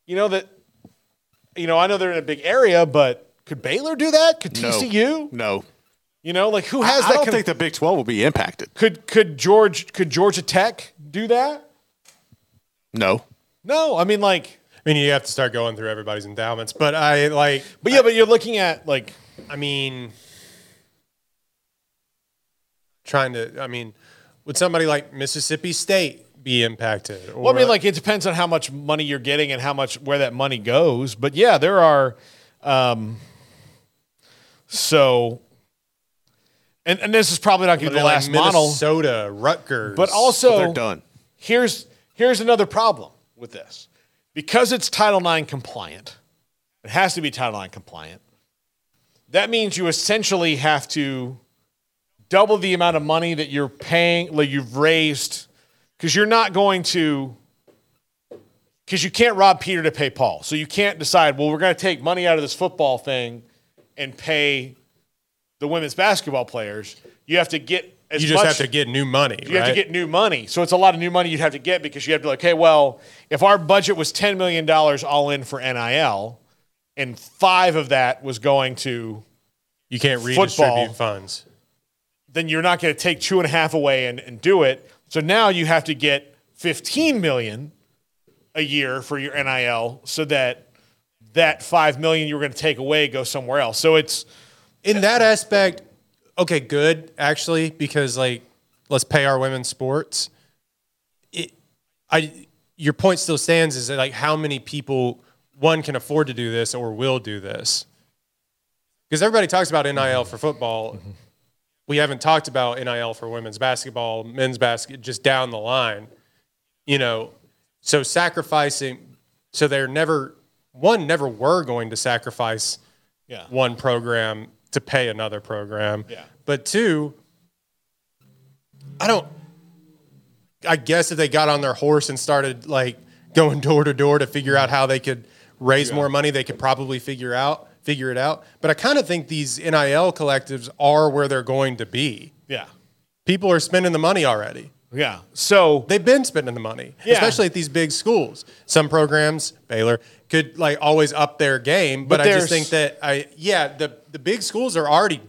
You know that. You know, I know they're in a big area, but could Baylor do that? Could No. TCU? No. You know, like who has I, I that? don't con- think the Big 12 will be impacted. could could George could Georgia Tech do that? No. No, I mean like, I mean, you have to start going through everybody's endowments, but I like. but yeah, but you're looking at like I mean, trying to. I mean, would somebody like Mississippi State be impacted? Or, Well, I mean, like it depends on how much money you're getting and how much where that money goes. But yeah, there are. Um, so, and, and this is probably not going to be the Like last model, Minnesota, Rutgers, but also they're done. Here's here's another problem with this, because it's Title IX compliant. It has to be Title IX compliant. That means you essentially have to double the amount of money that you're paying, like you've raised, because you're not going to, because you can't rob Peter to pay Paul. So you can't decide, well, we're going to take money out of this football thing and pay the women's basketball players. You have to get as you just much, have to get new money. you have to get new money. So it's a lot of new money you'd have to get because you have to be like, okay, well, if our budget was $10 million all in for NIL, and five of that was going to You can't Football. redistribute funds. then you're not going to take two and a half away and, and do it. So now you have to get 15 million a year for your NIL so that that 5 million you were going to take away goes somewhere else. So it's In that aspect, okay, good actually, because like let's pay our women's sports. It, I, your point still stands is that like how many people one can afford to do this or will do this? Because everybody talks about NIL for football. Mm-hmm. We haven't talked about NIL for women's basketball, men's basketball, just down the line. You know, so sacrificing, so they're never one never were going to sacrifice yeah. one program to pay another program. Yeah. But two, I don't. I guess if they got on their horse and started like going door to door to figure out how they could raise more money, they could probably figure out figure it out. But I kind of think these NIL collectives are where they're going to be. Yeah. People are spending the money already. Yeah. So They've been spending the money, Yeah. especially at these big schools. Some programs, Baylor, could like always up their game, but, But I just think that I yeah, the the big schools are already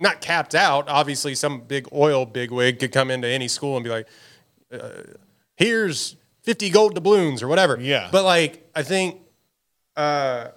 not capped out. Obviously, some big oil bigwig could come into any school and be like, uh, "Here's 50 gold doubloons or whatever." Yeah. but like I think, uh,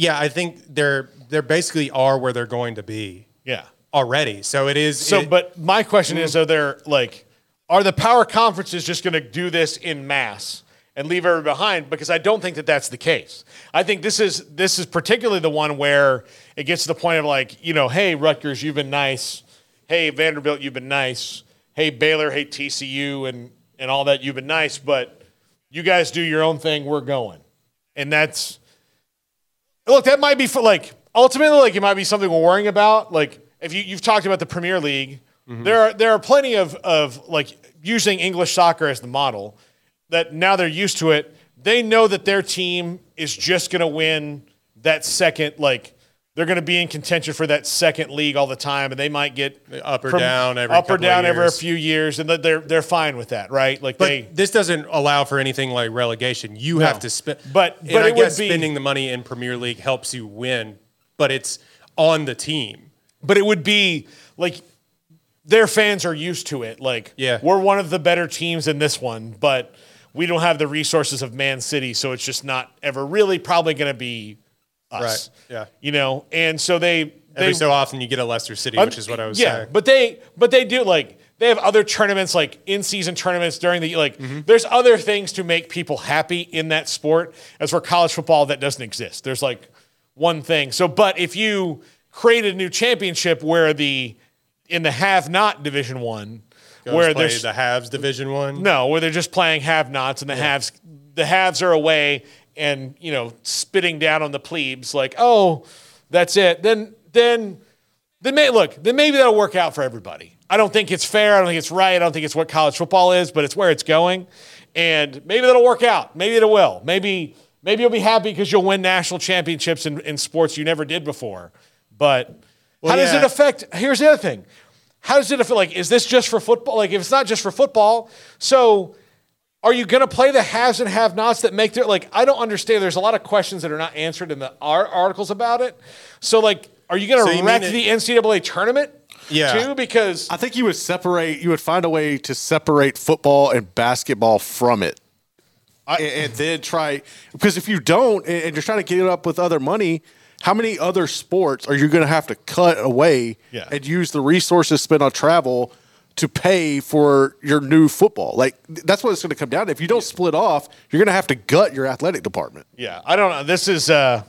yeah, I think they're they're basically are where they're going to be yeah. already. So it is. So, it- but my question is: Are there like, are the power conferences just going to do this in mass and leave everybody behind? Because I don't think that that's the case. I think this is this is particularly the one where it gets to the point of like, you know, hey Rutgers, you've been nice. Hey Vanderbilt, you've been nice. Hey Baylor, hey TCU, and and all that, you've been nice. But you guys do your own thing. We're going, and that's look, that might be for like ultimately like it might be something we're worrying about. Like if you, you've talked about the Premier League, mm-hmm. there are there are plenty of of like using English soccer as the model that now they're used to it. They know that their team is just going to win that second like they're going to be in contention for that second league all the time, and they might get Up or down every up or down every few years, and they're they're fine with that, right? Like But they this doesn't allow for anything like relegation. You have to spend, But- but I it would guess be- spending the money in Premier League helps you win. But it's on the team. but it would be like their fans are used to it. Like, Yeah. we're one of the better teams in this one, but we don't have the resources of Man City, so it's just not ever really probably going to be us. Right. Yeah. You know, and so they Every they so often you get a Leicester City, which is what I was yeah, saying. but they but they do like they have other tournaments like in season tournaments during the like Mm-hmm. there's other things to make people happy in that sport. As for college football, that doesn't exist. There's like one thing. So, but if you create a new championship where the in the have not division one, Goes where play there's the Habs Division One. no, where they're just playing have nots and the halves the halves are away and you know spitting down on the plebes like oh that's it then then then may look then maybe that'll work out for everybody. I don't think it's fair. I don't think it's right. I don't think it's what college football is, but it's where it's going, and maybe that'll work out. Maybe it will. Maybe maybe you'll be happy because you'll win national championships in, in sports you never did before. But how does it affect? Here's the other thing. How does it affect? Like, is this just for football? Like, if it's not just for football, so are you going to play the haves and have-nots that make their like? I don't understand. There's a lot of questions that are not answered in the articles about it. So, like, are you going to you wreck mean the NCAA tournament? Yeah. too because I think you would separate. You would find a way to separate football and basketball from it, and, and then try. Because if you don't, and and you're trying to get it up with other money, how many other sports are you going to have to cut away Yeah. and use the resources spent on travel to pay for your new football. Like that's what it's going to come down to. If you don't split off, you're going to have to gut your athletic department. Yeah, I don't know. This is uh,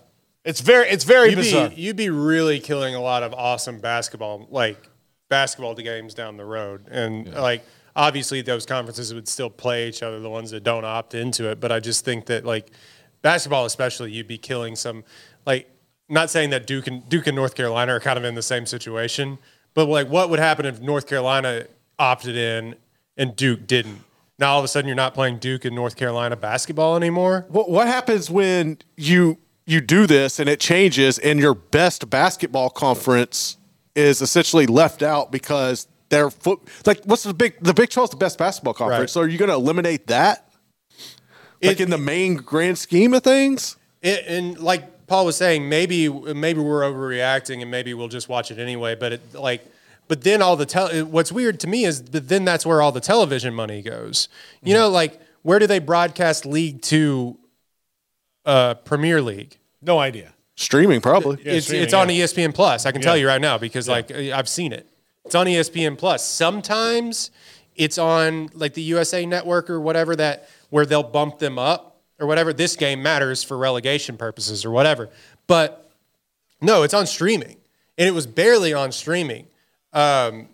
it's very it's very You'd bizarre. be, you'd be really killing a lot of awesome basketball, like basketball games down the road. And like, obviously, those conferences would still play each other, the ones that don't opt into it. But I just think that, like, basketball, especially, you'd be killing some, like, not saying that Duke and, Duke and North Carolina are kind of in the same situation, but like, what would happen if North Carolina opted in and Duke didn't? Now all of a sudden you're not playing Duke and North Carolina basketball anymore. What what happens when you you do this and it changes and your best basketball conference is essentially left out because their foot like what's the big the Big 12 is the best basketball conference. Right. So are you going to eliminate that? Like It- in the main grand scheme of things? It, and like Paul was saying, maybe maybe we're overreacting, and maybe we'll just watch it anyway. But it like, but then all the tel- what's weird to me is that then that's where all the television money goes. You know, like where do they broadcast League Two, uh, Premier League? no idea. Streaming probably. it's streaming, it's on yeah. ESPN Plus. I can tell you right now because like I've seen it. It's on ESPN Plus. Sometimes it's on like the USA Network or whatever that where they'll bump them up or whatever. This game matters for relegation purposes or whatever. But no, it's on streaming, and it was barely on streaming. Um,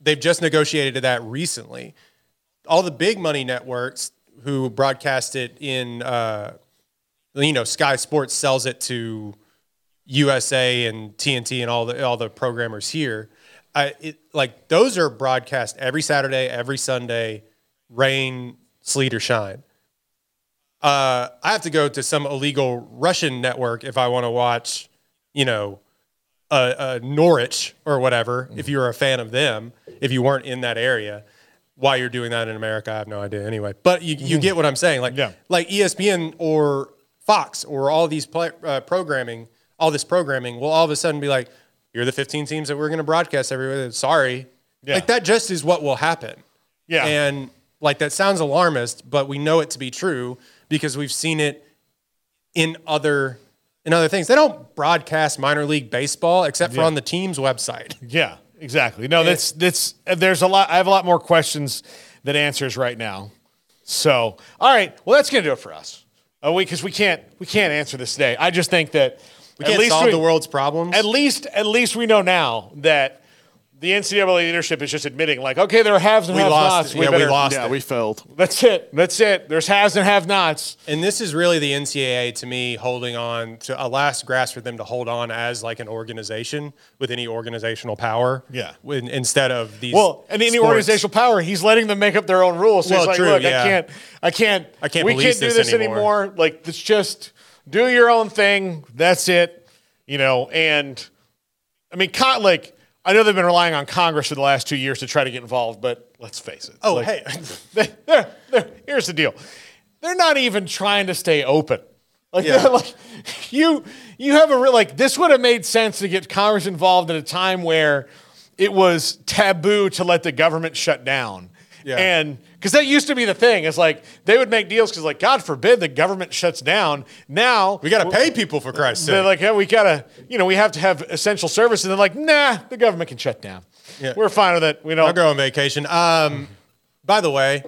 they've just negotiated that recently. All the big money networks who broadcast it in, uh, you know, Sky Sports sells it to USA and TNT and all the all the programmers here. I it, like those are broadcast every Saturday, every Sunday, rain, sleet or shine. Uh, I have to go to some illegal Russian network if I want to watch, you know, uh, uh, Norwich or whatever. If you're a fan of them, if you weren't in that area, why you're doing that in America, I have no idea. Anyway, but you, you get what I'm saying. Like Yeah. like ESPN or Fox or all these play, uh, programming, all this programming will all of a sudden be like, you're the 15 teams that we're going to broadcast everywhere. Sorry, Yeah. like that just is what will happen. Yeah. and like that sounds alarmist, but we know it to be true because we've seen it in other in other things. They don't broadcast minor league baseball except for on the team's website. Yeah, exactly. No, that's that's there's a lot. I have a lot more questions than answers right now. So, all right, well, that's gonna do it for us. Uh, we because we can't we can't answer this today. I just think that We can't solve the world's problems. At least at least we know now that the NCAA leadership is just admitting, like, okay, there are haves and We have lost nots. it. Yeah, we lost Yeah, it. we failed. That's it. That's it. There's haves and have nots. And this is really the NCAA to me holding on to a last grasp for them to hold on as like an organization with any organizational power. Yeah. When, instead of these. Well, and any sports. organizational power, he's letting them make up their own rules. So Well, he's like, true, look, yeah. I can't, I can't, I can't we can't do this this anymore. anymore. Like, it's just do your own thing. That's it. You know, and I mean, con- like, I know they've been relying on Congress for the last two years to try to get involved, but let's face it. Oh, like, hey. they, they're, they're, here's the deal. They're not even trying to stay open. Like, Yeah. like you, you have a real like. This would have made sense to get Congress involved at a time where it was taboo to let the government shut down. Yeah. And because that used to be the thing, it's like they would make deals because, like, God forbid the government shuts down. Now we got to pay people for Christ's sake. They're like, yeah, we gotta, you know, we have to have essential services. And they're like, nah, the government can shut down. Yeah. We're fine with it. We don't. I'll go on vacation. Um, by the way,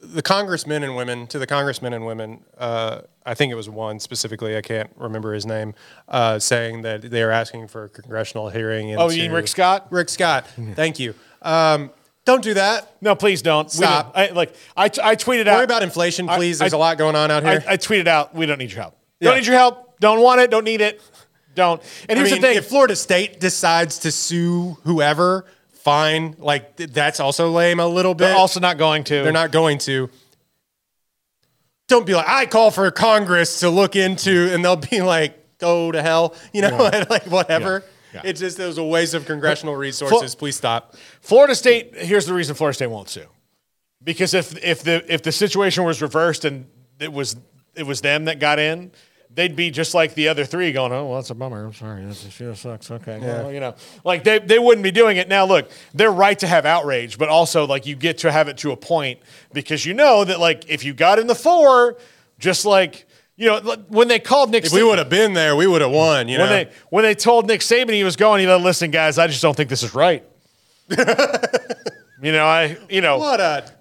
the congressmen and women, to the congressmen and women, uh, I think it was one specifically, I can't remember his name, uh, saying that they are asking for a congressional hearing. Oh, you mean Rick Scott? Rick Scott. Thank you. Um, don't do that. No, please don't. We Stop. don't- I, like I, I tweeted out. Worry about inflation, I- please. There's I- a lot going on out here. I tweeted out. We don't need your help. Yeah. Don't need your help. Don't want it. Don't need it. Don't. And I here's mean, the thing. if Florida State decides to sue whoever, fine. Like th- that's also lame a little bit. they're also not going to. They're not going to. Don't be like, I call for Congress to look into, and they'll be like, go to hell, you know, and like whatever. Yeah. It's just those are waste of congressional resources. Please stop. Florida State. Here's the reason Florida State won't sue, because if if the if the situation was reversed and it was it was them that got in, they'd be just like the other three, going, "Oh, well, that's a bummer. I'm sorry. That sure sucks. Okay, well, you know, like they they wouldn't be doing it now. Look, they're right to have outrage, but also like you get to have it to a point because you know that like if you got in the four, just like you know when they called Nick, If we would have been there, we would have won. You know, when they when they told Nick Saban he was going, he said, "Listen, guys, I just don't think this is right." you know, I you know What a.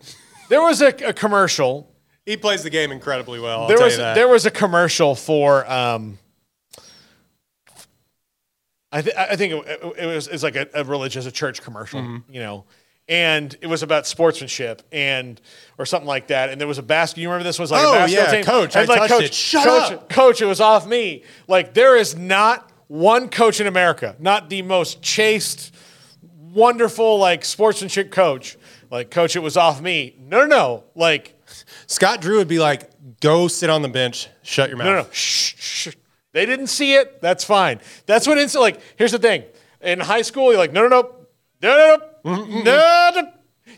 there was a, a commercial. He plays the game incredibly well. I'll there was there was a commercial for um. I, th- I think it, it was it's like a, a religious, a church commercial, Mm-hmm. you know, and it was about sportsmanship and or something like that. And there was a basket. You remember this was like Oh, a basketball yeah, team. coach, I like, touched coach, it. Shut coach, up. coach. It was off me. Like there is not one coach in America, not the most chaste, wonderful like sportsmanship coach. Like coach, it was off me. No, no, no. Like Scott Drew would be like, "Go sit on the bench. Shut your mouth." No, no, shh, shh. They didn't see it. That's fine. That's what it's like. Here's the thing. In high school, you're like, no, no, no,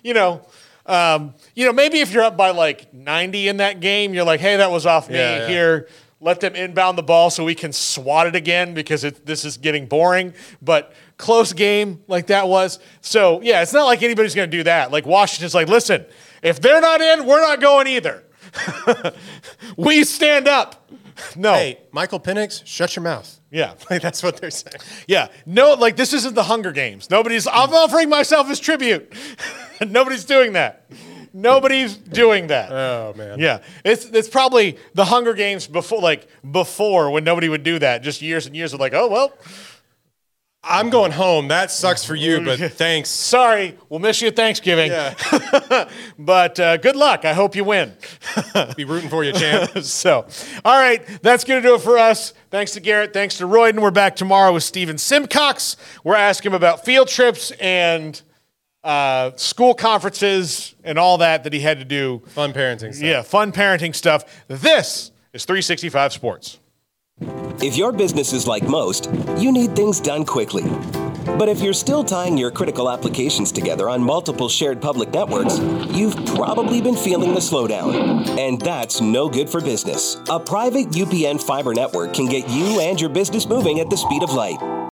You know, um, you know, maybe if you're up by like 90 in that game, you're like, hey, that was off me. Yeah, yeah. Here, let them inbound the ball so we can swat it again because it, this is getting boring. But close game like that was. So yeah, it's not like anybody's going to do that. Like Washington's like, listen, if they're not in, we're not going either. we stand up. No. Hey, Michael Penix, shut your mouth. Yeah. Like that's what they're saying. Yeah. No, like this isn't the Hunger Games. Nobody's, I'm offering myself as tribute. Nobody's doing that. Nobody's doing that. Oh man. Yeah. It's it's probably the Hunger Games before like before when nobody would do that. Just years and years of like, oh well, I'm going home. That sucks for you, but thanks. sorry, we'll miss you at Thanksgiving. Yeah. But uh, good luck. I hope you win. Be rooting for you, champ. so, all right, that's going to do it for us. Thanks to Garrett. Thanks to Royden. We're back tomorrow with Stephen Simcox. We're asking him about field trips and uh, school conferences and all that that he had to do. Fun parenting stuff. Yeah, fun parenting stuff. This is 365 Sports. If your business is like most, you need things done quickly. But if you're still tying your critical applications together on multiple shared public networks, you've probably been feeling the slowdown. And that's no good for business. A private UPN fiber network can get you and your business moving at the speed of light.